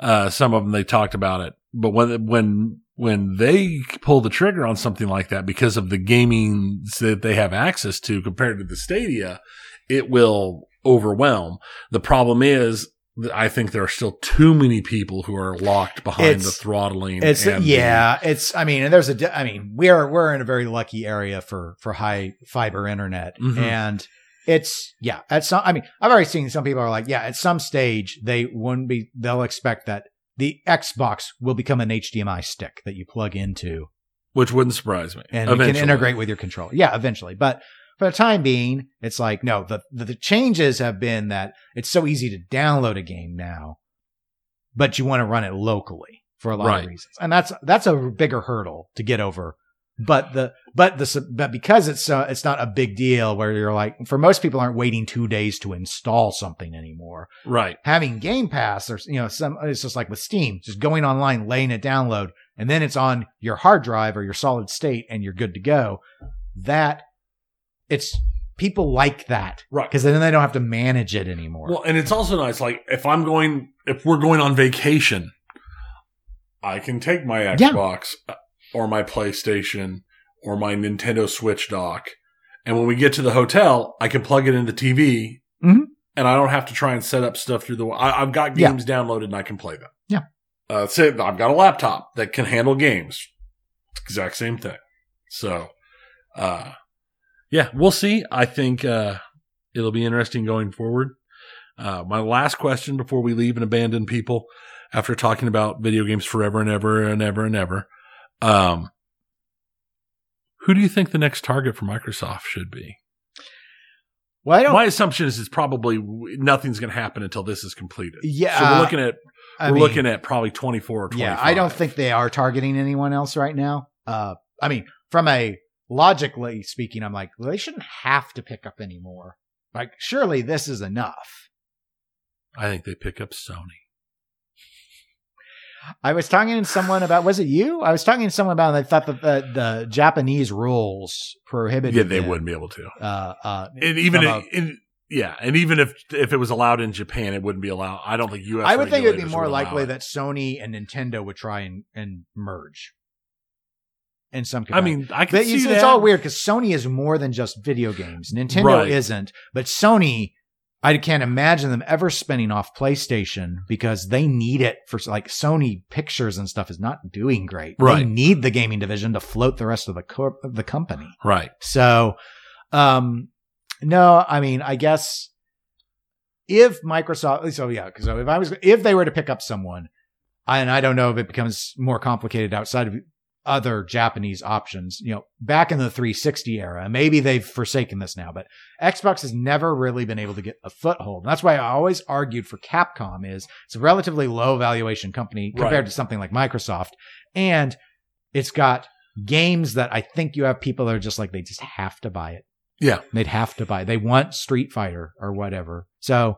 Speaker 1: Uh, some of them they talked about it, but when, when, when they pull the trigger on something like that because of the gaming that they have access to compared to the Stadia, it will overwhelm. The problem is, I think there are still too many people who are locked behind
Speaker 2: It's-
Speaker 1: the throttling.
Speaker 2: It's
Speaker 1: and the-
Speaker 2: yeah, it's. I mean, and there's a. I mean, we are we're in a very lucky area for for high fiber internet,
Speaker 1: Mhm.
Speaker 2: and it's yeah. At some, I mean, I've already seen some people are like, yeah, at some stage they wouldn't be. They'll expect that the Xbox will become an HDMI stick that you plug into,
Speaker 1: which wouldn't surprise me.
Speaker 2: and you
Speaker 1: Eventually.
Speaker 2: can integrate with your controller. Yeah, eventually, but. For the time being, it's like no. The, the changes have been that it's so easy to download a game now, but you want to run it locally for a lot
Speaker 1: Right.
Speaker 2: of reasons, and that's that's a bigger hurdle to get over. But the but the but because it's uh, it's not a big deal where you're like for most people aren't waiting two days to install something anymore.
Speaker 1: Right.
Speaker 2: Having Game Pass or you know some it's just like with Steam, just going online, laying it download, and then it's on your hard drive or your solid state, and you're good to go. That it's people like that
Speaker 1: Right.
Speaker 2: because then they don't have to manage it anymore.
Speaker 1: Well, and it's also nice. Like if I'm going, if we're going on vacation, I can take my Xbox uh, or my PlayStation or my Nintendo Switch dock, and when we get to the hotel, I can plug it into the TV,
Speaker 2: Mhm.
Speaker 1: and I don't have to try and set up stuff through the. I, I've got
Speaker 2: Yeah.
Speaker 1: games downloaded and I can play them.
Speaker 2: Yeah.
Speaker 1: Uh, say I've got a laptop that can handle games. Exact same thing. So, uh, yeah, we'll see. I think uh, it'll be interesting going forward. Uh, my last question before we leave and abandon people after talking about video games forever and ever and ever and ever. Um, who do you think the next target for Microsoft should be?
Speaker 2: Well, I don't.
Speaker 1: My assumption is it's probably nothing's going to happen until this is completed.
Speaker 2: Yeah,
Speaker 1: so we're looking at
Speaker 2: I
Speaker 1: we're
Speaker 2: mean,
Speaker 1: looking at probably twenty four or twenty.
Speaker 2: Yeah, I don't think they are targeting anyone else right now. Uh, I mean, from a logically speaking, I'm like, well, they shouldn't have to pick up anymore. Like, surely this is enough.
Speaker 1: I think they pick up Sony.
Speaker 2: I was talking to someone about, was it you? I was talking to someone about, they thought that the, the Japanese rules prohibited.
Speaker 1: Yeah, they
Speaker 2: them,
Speaker 1: wouldn't be able to.
Speaker 2: Uh, uh,
Speaker 1: And even
Speaker 2: a-
Speaker 1: in, yeah, and even if if it was allowed in Japan, it wouldn't be allowed. I don't think U.S.
Speaker 2: I would think it would be more likely
Speaker 1: it.
Speaker 2: that Sony and Nintendo would try and, and merge in some
Speaker 1: I mean, I can
Speaker 2: But
Speaker 1: see
Speaker 2: see,
Speaker 1: that.
Speaker 2: it's all weird because Sony is more than just video games. Nintendo
Speaker 1: Right.
Speaker 2: isn't, but Sony, I can't imagine them ever spinning off PlayStation because they need it for like Sony Pictures and stuff is not doing great. They need the gaming division to float the rest of the co- the company.
Speaker 1: Right.
Speaker 2: So, um, no, I mean, I guess if Microsoft, so yeah, because if I was, if they were to pick up someone, and I don't know if it becomes more complicated outside of other Japanese options, you know, back in the 360 era, maybe they've forsaken this now, but Xbox has never really been able to get a foothold. And that's why I always argued for Capcom is it's a relatively low valuation company compared
Speaker 1: Right.
Speaker 2: to something like Microsoft. And it's got games that I think you have people that are just like, they just have to buy it.
Speaker 1: Yeah.
Speaker 2: They'd have to buy. They want Street Fighter or whatever. So,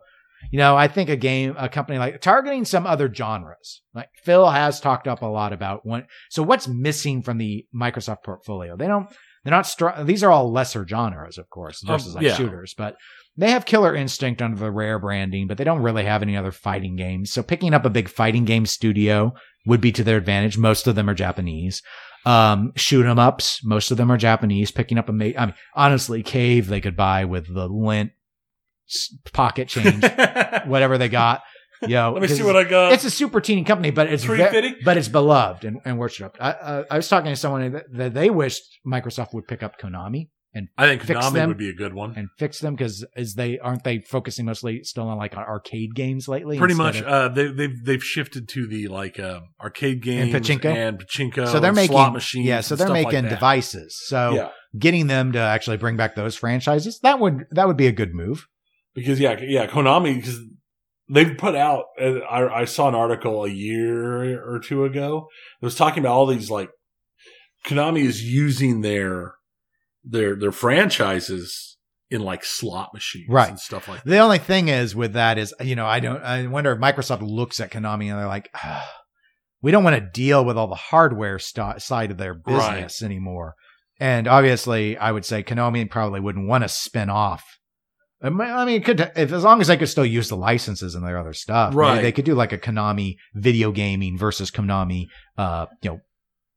Speaker 2: you know, I think a game, a company like targeting some other genres. Like Phil has talked up a lot about one. So what's missing from the Microsoft portfolio? They don't. They're not strong. These are all lesser genres, of course,
Speaker 1: Um,
Speaker 2: versus like
Speaker 1: yeah.
Speaker 2: shooters. But they have Killer Instinct under the Rare branding, but they don't really have any other fighting games. So picking up a big fighting game studio would be to their advantage. Most of them are Japanese. Um, shoot 'em ups. Most of them are Japanese. Picking up a, ma- I mean, honestly, Cave they could buy with the lint pocket change, whatever they got. You know,
Speaker 1: Let me see what I got.
Speaker 2: It's a super teeny company, but it's ve- but it's beloved and, and worshipped. I, uh, I was talking to someone that, that they wished Microsoft would pick up Konami and
Speaker 1: I think
Speaker 2: fix
Speaker 1: Konami
Speaker 2: them.
Speaker 1: would be a good one.
Speaker 2: and fix them because is they aren't they focusing mostly still on like arcade games lately?
Speaker 1: Pretty much,
Speaker 2: of-
Speaker 1: uh, they, they've they've shifted to the like uh, arcade games and
Speaker 2: pachinko?
Speaker 1: and pachinko.
Speaker 2: so they're making
Speaker 1: slot machines.
Speaker 2: yeah, so they're
Speaker 1: stuff like
Speaker 2: making devices. So
Speaker 1: Yeah,
Speaker 2: getting them to actually bring back those franchises that would that would be a good move.
Speaker 1: Because yeah, yeah, Konami because they've put out. I, I saw an article a year or two ago. It was talking about all these like Konami is using their their their franchises in like slot machines
Speaker 2: Right.
Speaker 1: and stuff like that.
Speaker 2: The only thing is with that is you know I don't I wonder if Microsoft looks at Konami and they're like. "Ah, we don't want to deal with all the hardware st- side of their business anymore. And obviously, I would say Konami probably wouldn't want to spin off. I mean, it could if as long as they could still use the licenses and their other stuff,
Speaker 1: Right.
Speaker 2: They could do like a Konami video gaming versus Konami, uh, you know,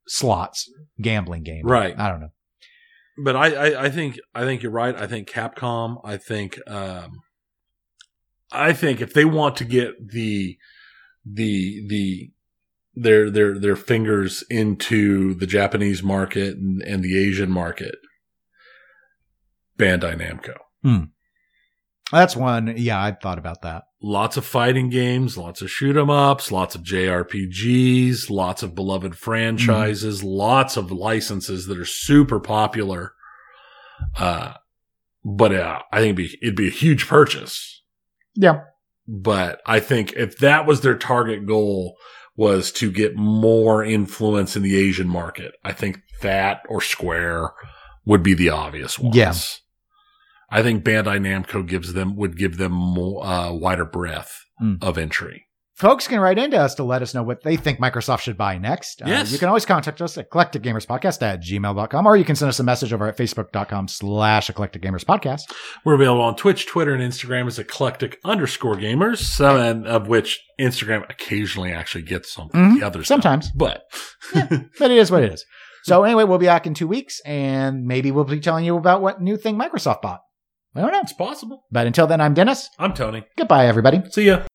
Speaker 2: slots gambling game.
Speaker 1: Right.
Speaker 2: I don't know.
Speaker 1: but I, I, I think I think you're right. I think Capcom. I think um, I think if they want to get the the the their their their fingers into the Japanese market and, and the Asian market, Bandai Namco.
Speaker 2: That's one. Yeah, I thought about that.
Speaker 1: Lots of fighting games, lots of shoot 'em ups, lots of JRPGs, lots of beloved franchises, lots of licenses that are super popular. Uh, but uh, I think it'd be, it'd be a huge purchase.
Speaker 2: Yeah.
Speaker 1: But I think if that was their target goal was to get more influence in the Asian market, I think that or Square would be the obvious ones.
Speaker 2: Yeah.
Speaker 1: I think Bandai Namco gives them would give them more uh, wider breadth
Speaker 2: Mm.
Speaker 1: of entry.
Speaker 2: folks can write into us to let us know what they think Microsoft should buy next. Uh,
Speaker 1: Yes.
Speaker 2: you can always contact us at eclecticgamerspodcast at gmail.com or you can send us a message over at facebook.com slash eclecticgamerspodcast.
Speaker 1: We're available on Twitch, Twitter, and Instagram as eclectic underscore gamers, some of which Instagram occasionally actually gets some
Speaker 2: Mhm.
Speaker 1: the other stuff.
Speaker 2: Sometimes,
Speaker 1: But
Speaker 2: but it is what it is. So anyway, we'll be back in two weeks and maybe we'll be telling you about what new thing Microsoft bought. I don't know.
Speaker 1: it's possible.
Speaker 2: But until then, I'm Dennis.
Speaker 1: I'm Tony.
Speaker 2: Goodbye, everybody.
Speaker 1: See ya.